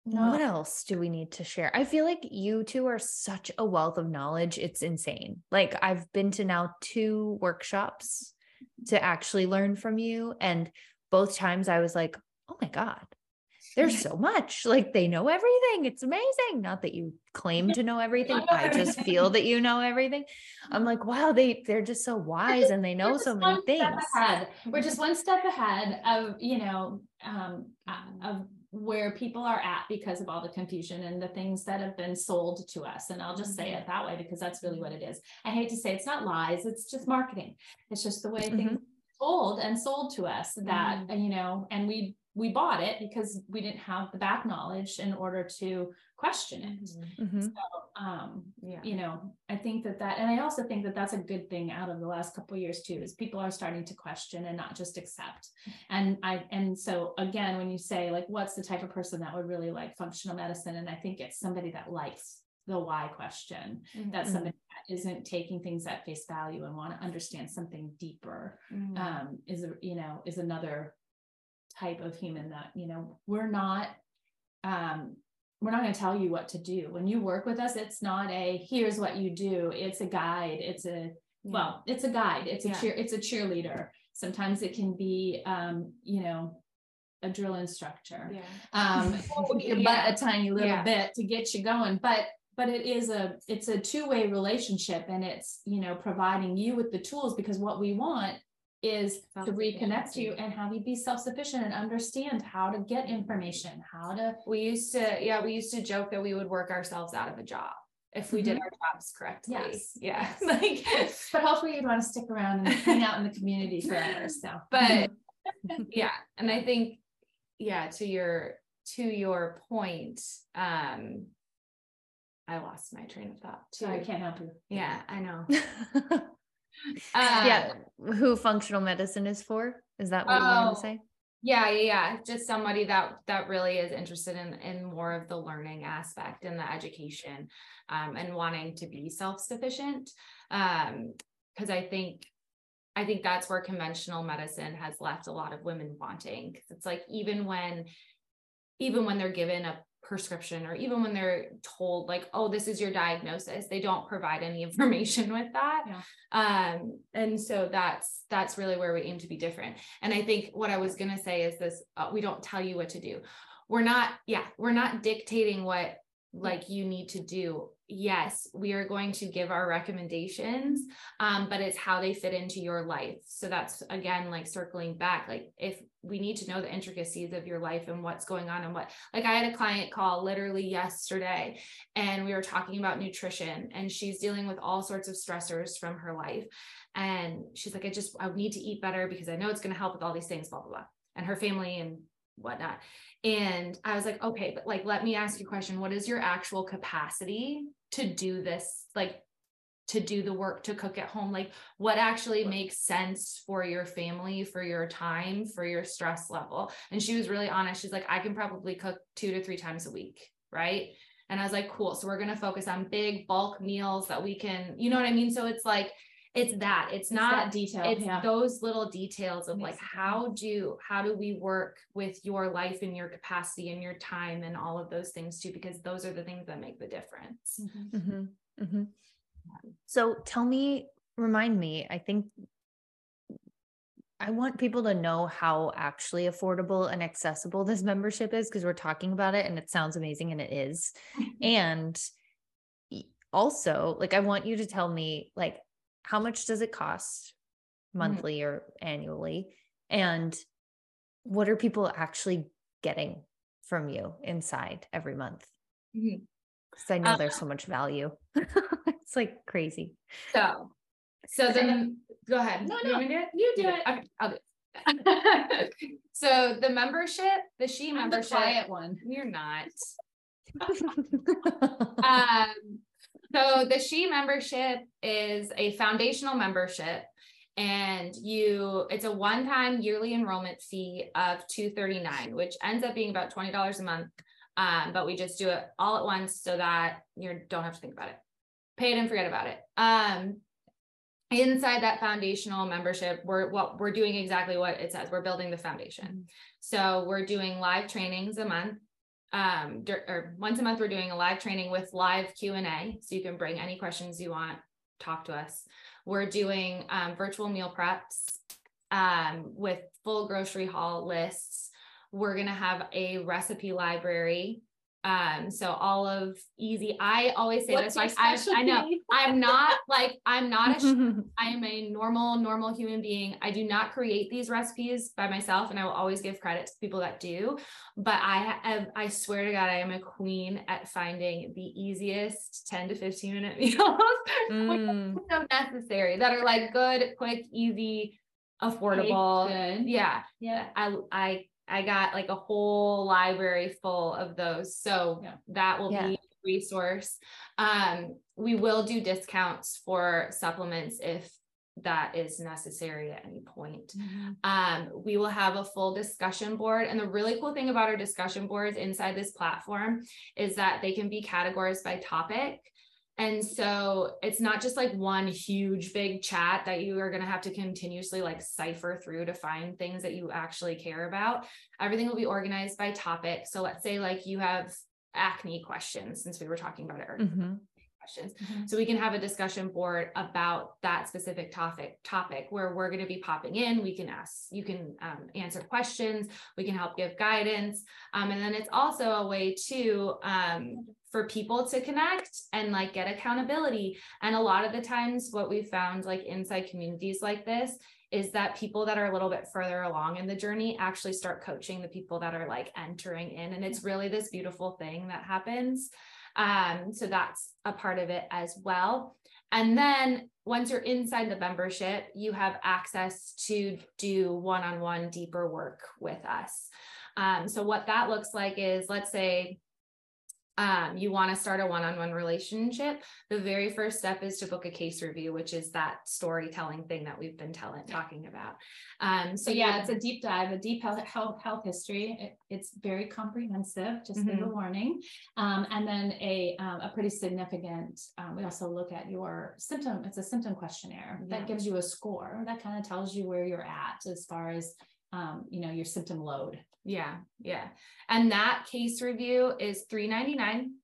no. What else do we need to share? I feel like you two are such a wealth of knowledge. It's insane. Like I've been to now two workshops to actually learn from you. And both times I was like, oh my God, there's so much. Like they know everything. It's amazing. Not that you claim to know everything. I [laughs] just feel that you know everything. I'm like, wow, they they're just so wise and they know so many things. Ahead. We're just one step ahead of, you know, um, of where people are at because of all the confusion and the things that have been sold to us. And I'll just say it that way because that's really what it is. I hate to say it's not lies, it's just marketing. It's just the way mm-hmm. things told and sold to us that, mm-hmm. you know, and we we bought it because we didn't have the back knowledge in order to question it. Mm-hmm. So, um, yeah. you know, I think that that, and I also think that that's a good thing out of the last couple years too, is people are starting to question and not just accept. And I, and so again, when you say like, what's the type of person that would really like functional medicine? And I think it's somebody that likes the why question. Mm-hmm. That's somebody that isn't taking things at face value and want to understand something deeper. Mm-hmm. Um, is you know is another type of human that you know we're not um we're not going to tell you what to do when you work with us it's not a here's what you do it's a guide it's a well it's a guide it's a yeah. cheer it's a cheerleader sometimes it can be um you know a drill instructor yeah. um [laughs] your butt yeah. a tiny little yeah. bit to get you going but but it is a it's a two-way relationship and it's you know providing you with the tools because what we want is to reconnect you and have you be self-sufficient and understand how to get information, how to we used to yeah, we used to joke that we would work ourselves out of a job if we mm-hmm. did our jobs correctly. Yes. Yeah. [laughs] like but hopefully you'd want to stick around and hang out in the community forever. So but [laughs] yeah. And I think yeah, to your to your point, um I lost my train of thought too. I can't help you. Yeah, I know. [laughs] Uh, yeah, who functional medicine is for? Is that what oh, you wanted to say? Yeah, yeah, yeah. Just somebody that that really is interested in in more of the learning aspect and the education, um, and wanting to be self sufficient. Um, because I think I think that's where conventional medicine has left a lot of women wanting. Because it's like even when even when they're given a prescription or even when they're told like oh this is your diagnosis they don't provide any [laughs] information with that. Yeah. um and so that's that's really where we aim to be different. And i think what i was going to say is this uh, we don't tell you what to do. We're not yeah we're not dictating what like you need to do. Yes we are going to give our recommendations um, but it's how they fit into your life. So that's again like circling back like if we need to know the intricacies of your life and what's going on and what like i had a client call literally yesterday and we were talking about nutrition and she's dealing with all sorts of stressors from her life. And she's like i just i need to eat better because i know it's going to help with all these things blah blah blah. And her family and whatnot and I was like, okay, but like, let me ask you a question. What is your actual capacity to do this? Like, to do the work to cook at home? Like, what actually makes sense for your family, for your time, for your stress level? And she was really honest. She's like, I can probably cook two to three times a week. Right. And I was like, cool. So we're going to focus on big bulk meals that we can, you know what I mean? So it's like, it's that it's, it's not that detail it's yeah. those little details of like how do how do we work with your life and your capacity and your time and all of those things too because those are the things that make the difference mm-hmm. Mm-hmm. Mm-hmm. so tell me remind me i think I want people to know how actually affordable and accessible this membership is because we're talking about it and it sounds amazing and it is. [laughs] and also, like, I want you to tell me, like, how much does it cost mm-hmm. monthly mm-hmm. or annually? And what are people actually getting from you inside every month? Because mm-hmm. I know uh, there's so much value. [laughs] it's like crazy. So, so then go ahead. No, no, you, do it? you do it. Okay, I'll do it. [laughs] so the membership, the she membership, the one. You're not. [laughs] um, so the She membership is a foundational membership and you it's a one-time yearly enrollment fee of 239 which ends up being about $20 a month. Um, but we just do it all at once so that you don't have to think about it. Pay it and forget about it. Um, inside that foundational membership we're what we're doing exactly what it says. We're building the foundation. Mm-hmm. so we're doing live trainings a month um or once a month we're doing a live training with live q&a so you can bring any questions you want talk to us. We're doing um, virtual meal preps um, with full grocery haul lists. We're going to have a recipe library um, so all of easy, I always say What's this, like, I, I know I'm not like, I'm not, a, [laughs] I am a normal, normal human being. I do not create these recipes by myself. And I will always give credit to people that do, but I have, I swear to God, I am a queen at finding the easiest 10 to 15 minute [laughs] meals mm. [laughs] so necessary that are like good, quick, easy, affordable. Yeah. Yeah. I, I I got like a whole library full of those. So yeah. that will yeah. be a resource. Um, we will do discounts for supplements if that is necessary at any point. Mm-hmm. Um, we will have a full discussion board. And the really cool thing about our discussion boards inside this platform is that they can be categorized by topic. And so it's not just like one huge big chat that you are going to have to continuously like cipher through to find things that you actually care about. Everything will be organized by topic. So let's say like you have acne questions since we were talking about it earlier. Mm-hmm questions. Mm-hmm. So we can have a discussion board about that specific topic topic where we're going to be popping in. We can ask, you can um, answer questions, we can help give guidance. Um, and then it's also a way to um, for people to connect and like get accountability. And a lot of the times what we found like inside communities like this is that people that are a little bit further along in the journey actually start coaching the people that are like entering in and it's really this beautiful thing that happens um, so that's a part of it as well. And then once you're inside the membership, you have access to do one on one deeper work with us. Um, so, what that looks like is let's say um, you want to start a one-on-one relationship the very first step is to book a case review which is that storytelling thing that we've been telling talking about. Um, so yeah. it's a deep dive a deep health health, health history. It, it's very comprehensive just mm-hmm. a warning um, and then a, um, a pretty significant um, we also look at your symptom it's a symptom questionnaire yeah. that gives you a score that kind of tells you where you're at as far as um, you know your symptom load yeah, yeah. And that case review is 399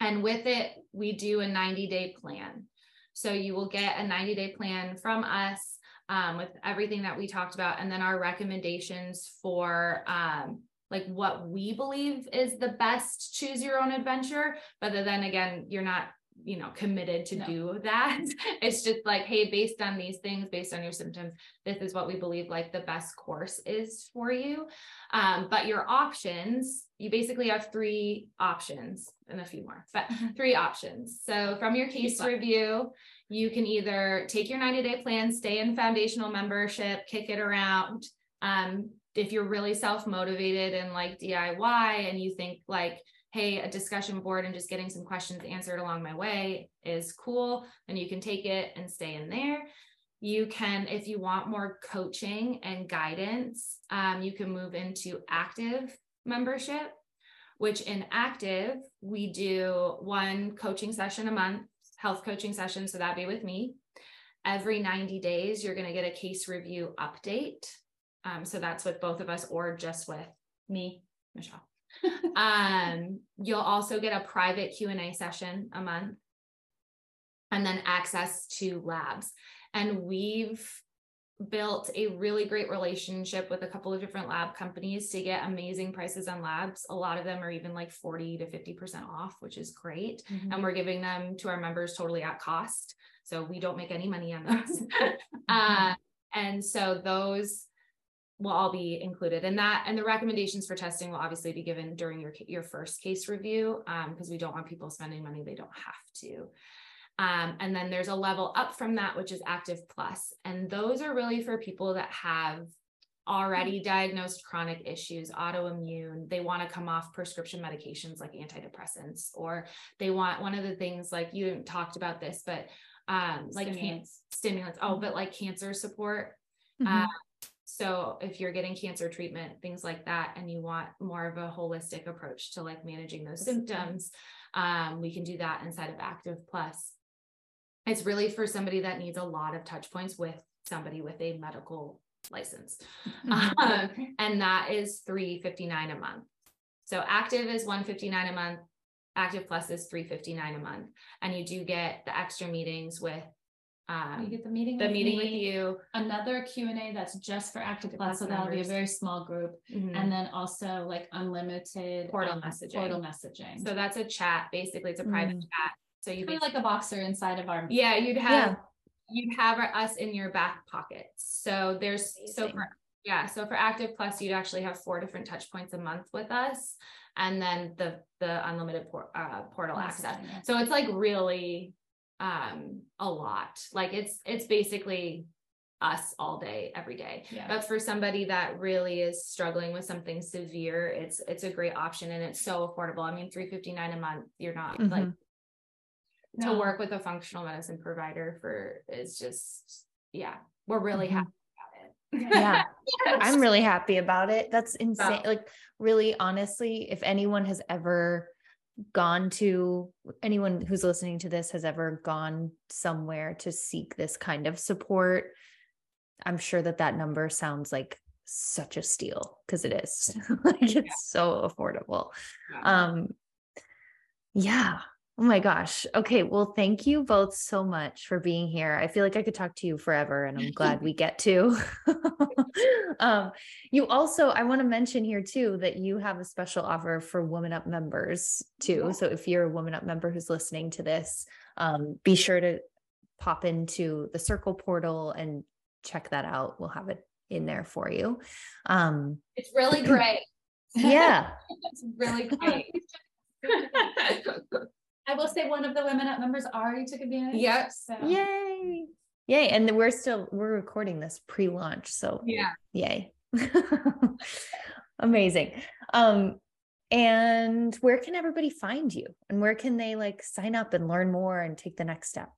and with it we do a 90 day plan. So you will get a 90 day plan from us um, with everything that we talked about and then our recommendations for um, like what we believe is the best choose your own adventure but then again you're not you know committed to no. do that. [laughs] It's just like hey based on these things based on your symptoms this is what we believe like the best course is for you. Um, but your options you basically have three options and a few more but mm-hmm. three options. So from your case review you can either take your 90 day plan stay in foundational membership kick it around. Um, if you're really self motivated and like diy and you think like hey, a discussion board and just getting some questions answered along my way is cool, then you can take it and stay in there. You can, if you want more coaching and guidance, um, you can move into active membership, which in active, we do one coaching session a month, health coaching session. So that'd be with me. Every 90 days, you're going to get a case review update. Um, so that's with both of us or just with me, Michelle [laughs] um, you'll also get a private Q&A session a month and then access to labs. And we've built a really great relationship with a couple of different lab companies to get amazing prices on labs. A lot of them are even like 40 to 50% off, which is great. Mm-hmm. And we're giving them to our members totally at cost. So we don't make any money on those. [laughs] uh, and so those will all be included and that and the recommendations for testing will obviously be given during your your first case review because um, we don't want people spending money they don't have to um, and then there's a level up from that which is active plus and those are really for people that have already diagnosed chronic issues, autoimmune, they want to come off prescription medications like antidepressants, or they want one of the things like you talked about this, but um, like stimulants. stimulants. Oh, but like cancer support. Mm-hmm. Uh, so if you're getting cancer treatment, things like that, and you want more of a holistic approach to like managing those symptoms, um, we can do that inside of Active Plus. It's really for somebody that needs a lot of touch points with somebody with a medical license. [laughs] Um, and that is 359 a month. So active is 159 a month. Active Plus is 359 a month. And you do get the extra meetings with um, you get the meeting the with meeting me, with you another q&a that's just for active plus so that'll be a very small group mm-hmm. and then also like unlimited portal um, messaging portal messaging so that's a chat basically it's a private mm-hmm. chat so you'd be like a boxer inside of our yeah you'd have yeah. you'd have us in your back pocket. so there's Amazing. so for yeah so for active plus you'd actually have four different touch points a month with us and then the the unlimited por- uh, portal access so it's like really um a lot like it's it's basically us all day every day yeah. but for somebody that really is struggling with something severe it's it's a great option and it's so affordable i mean 359 a month you're not mm-hmm. like no. to work with a functional medicine provider for is just yeah we're really mm-hmm. happy [laughs] yeah i'm really happy about it that's insane like really honestly if anyone has ever gone to anyone who's listening to this has ever gone somewhere to seek this kind of support i'm sure that that number sounds like such a steal because it is [laughs] like it's yeah. so affordable yeah. um yeah Oh my gosh. Okay. Well, thank you both so much for being here. I feel like I could talk to you forever and I'm glad we get to. [laughs] um, you also, I want to mention here too that you have a special offer for Woman Up members too. Yeah. So if you're a Woman Up member who's listening to this, um, be sure to pop into the Circle portal and check that out. We'll have it in there for you. Um, it's really great. [clears throat] Yeah. [laughs] it's really great. [laughs] I will say one of the women up members already took advantage. Yes. So. Yay. Yay. And we're still we're recording this pre-launch. So yeah. Yay. [laughs] Amazing. Um and where can everybody find you? And where can they like sign up and learn more and take the next step?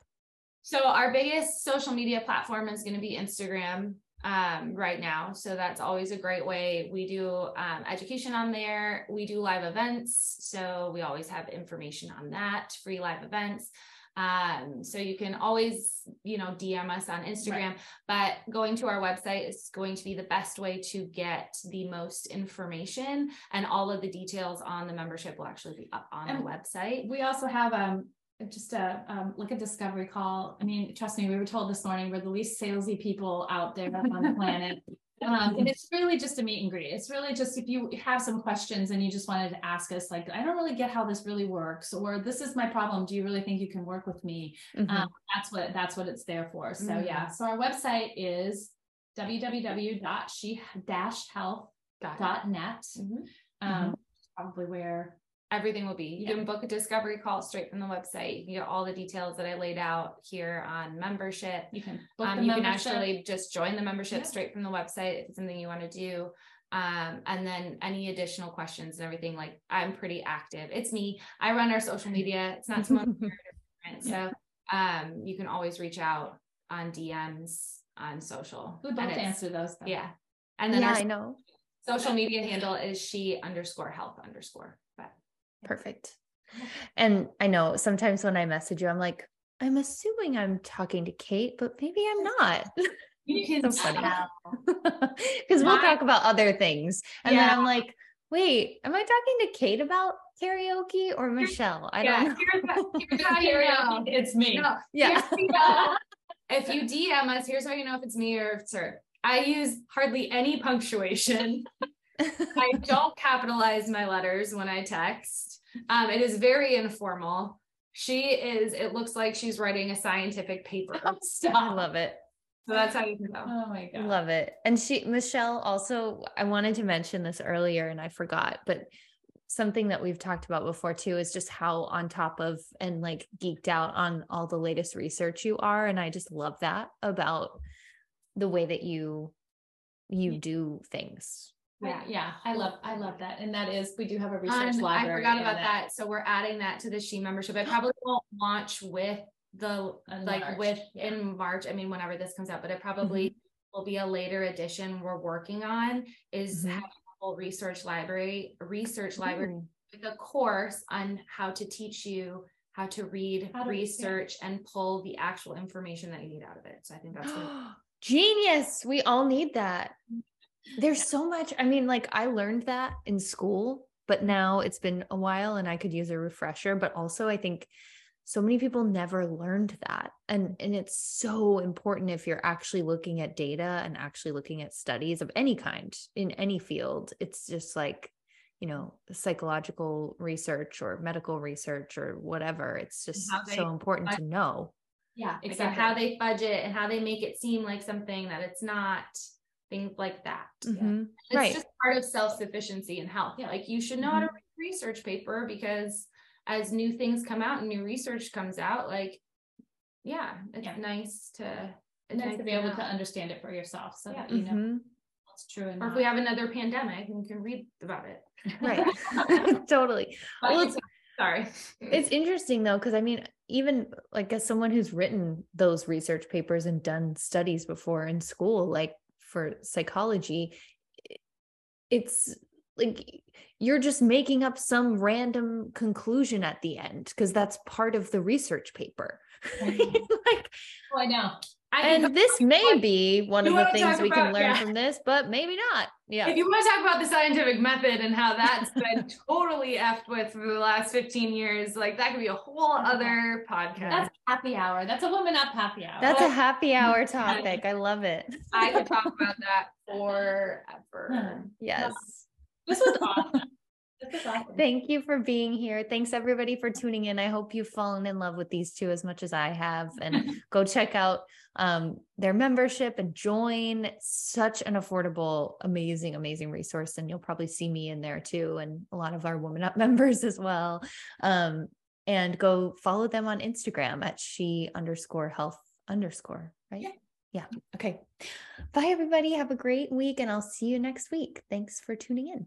So our biggest social media platform is going to be Instagram um, right now. So that's always a great way. We do um, education on there. We do live events. So we always have information on that, free live events. Um, so you can always, you know, DM us on Instagram, right. but going to our website is going to be the best way to get the most information and all of the details on the membership will actually be up on and the website. We also have um just a um, like a discovery call. I mean, trust me, we were told this morning we're the least salesy people out there on the planet. [laughs] Um, and it's really just a meet and greet. It's really just if you have some questions and you just wanted to ask us, like, I don't really get how this really works, or this is my problem. Do you really think you can work with me? Mm-hmm. Um, that's what that's what it's there for. So mm-hmm. yeah. So our website is www.she-health.net. Mm-hmm. Um, probably where everything will be. You yeah. can book a discovery call straight from the website. You can get all the details that I laid out here on membership. You can um, you membership. can actually just join the membership yeah. straight from the website if it's something you want to do. Um, and then any additional questions and everything, like I'm pretty active. It's me. I run our social [laughs] media. It's not different. [laughs] So um, you can always reach out on DMs on social. We both answer those. Though. Yeah. And then yeah, I know. Social media handle is she underscore health underscore. Perfect. And I know sometimes when I message you, I'm like, I'm assuming I'm talking to Kate, but maybe I'm not. [laughs] You [laughs] can so funny because [laughs] we'll talk about other things, and yeah. then I'm like, wait, am I talking to Kate about karaoke or Michelle? I yeah. don't know. Here's, here's karaoke. It's me. No, yeah. if you DM us, here's how you know if it's me or if it's her. I use hardly any punctuation. I don't capitalize my letters when I text. Um, it is very informal. She is, it looks like she's writing a scientific paper. [laughs] [laughs] Stuff. I love it. So that's how you can know. Oh my God. Love it. And she, Michelle, also, I wanted to mention this earlier and I forgot, but something that we've talked about before too is just how on top of and like geeked out on all the latest research you are. And I just love that about the way that you you do things. Yeah, yeah, I love, I love that, and that is, we do have a research Um, library. I forgot about that. So we're adding that to the She membership. I [gasps] probably won't launch with the In like March, with yeah. in March. I mean, whenever this comes out, but it Mm-hmm. probably will be a later edition we're working on is Mhm. having a whole research library, research library Ooh. with a course on how to teach you how to read, How to- research, and pull the actual information that you need out of it. So I think that's [gasps] Genius. We all need that. There's so much. I mean, like I learned that in school, but now it's been a while and I could use a refresher. But also, I think so many people never learned that. And, and it's so important if you're actually looking at data and actually looking at studies of any kind in any field. It's just like, you know, psychological research or medical research or whatever. It's just they so important to know. Yeah, like exactly. how they budget and how they make it seem like something that it's not. Things like that. Mhm. It's Right. just part of self-sufficiency and health. Yeah. Like you should know how to read research paper because as new things come out and new research comes out, like yeah, it's Yeah. nice to it's then to be able to understand it for yourself, so Yeah. that you know Mhm. what's true and or if we have another pandemic and you can read about it. Right. [laughs] totally. But Well, it's- sorry. It's interesting though, because I mean, even like as someone who's written those research papers and done studies before in school, like for psychology, it's like you're just making up some random conclusion at the end because that's part of the research paper. Like, Oh, I know. [laughs] I can and this may be one of the things talk we can learn yeah. from this, but maybe not. Yeah. If you want to talk about the scientific method and how that's been totally effed with for the last 15 years, like that could be a whole other podcast. That's happy hour. That's a woman up happy hour. That's a happy [laughs] hour topic. I love it. I could talk about that forever. Hmm. Yes. this was awesome. Awesome. Thank you for being here. Thanks everybody for tuning in. I hope you've fallen in love with these two as much as I have. And [laughs] go check out um, their membership and join. Such an affordable, amazing, amazing resource. And you'll probably see me in there too, and a lot of our Woman Up [laughs] members as well. Um, and go follow them on Instagram at she underscore health underscore, right? Yeah. Yeah. Okay. Bye, everybody. Have a great week, and I'll see you next week. Thanks for tuning in.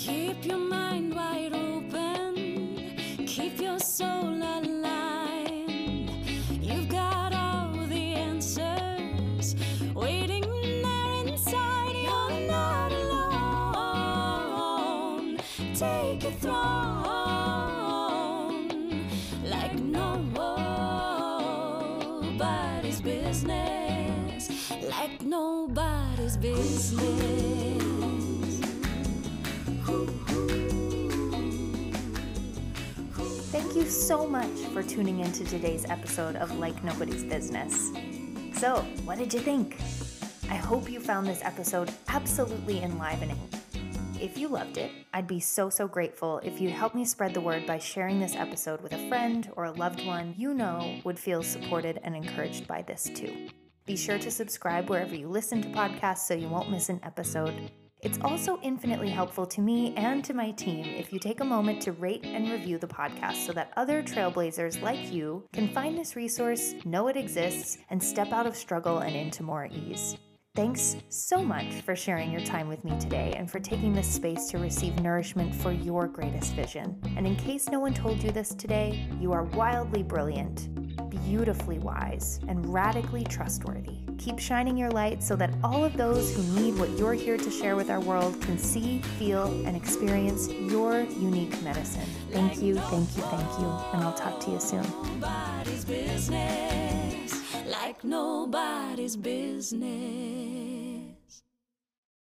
Keep your mind wide open, keep your soul aligned. You've got all the answers waiting there inside. You're not alone. Take a throne like nobody's business, like nobody's business. Thank you so much for tuning in to today's episode of Like Nobody's Business. So, what did you think? I hope you found this episode absolutely enlivening. If you loved it, I'd be so, so grateful if you'd help me spread the word by sharing this episode with a friend or a loved one you know would feel supported and encouraged by this too. Be sure to subscribe wherever you listen to podcasts so you won't miss an episode. It's also infinitely helpful to me and to my team if you take a moment to rate and review the podcast so that other trailblazers like you can find this resource, know it exists, and step out of struggle and into more ease. Thanks so much for sharing your time with me today and for taking this space to receive nourishment for your greatest vision. And in case no one told you this today, you are wildly brilliant, beautifully wise, and radically trustworthy. Keep shining your light so that all of those who need what you're here to share with our world can see, feel, and experience your unique medicine. Thank you, thank you, thank you, and I'll talk to you soon.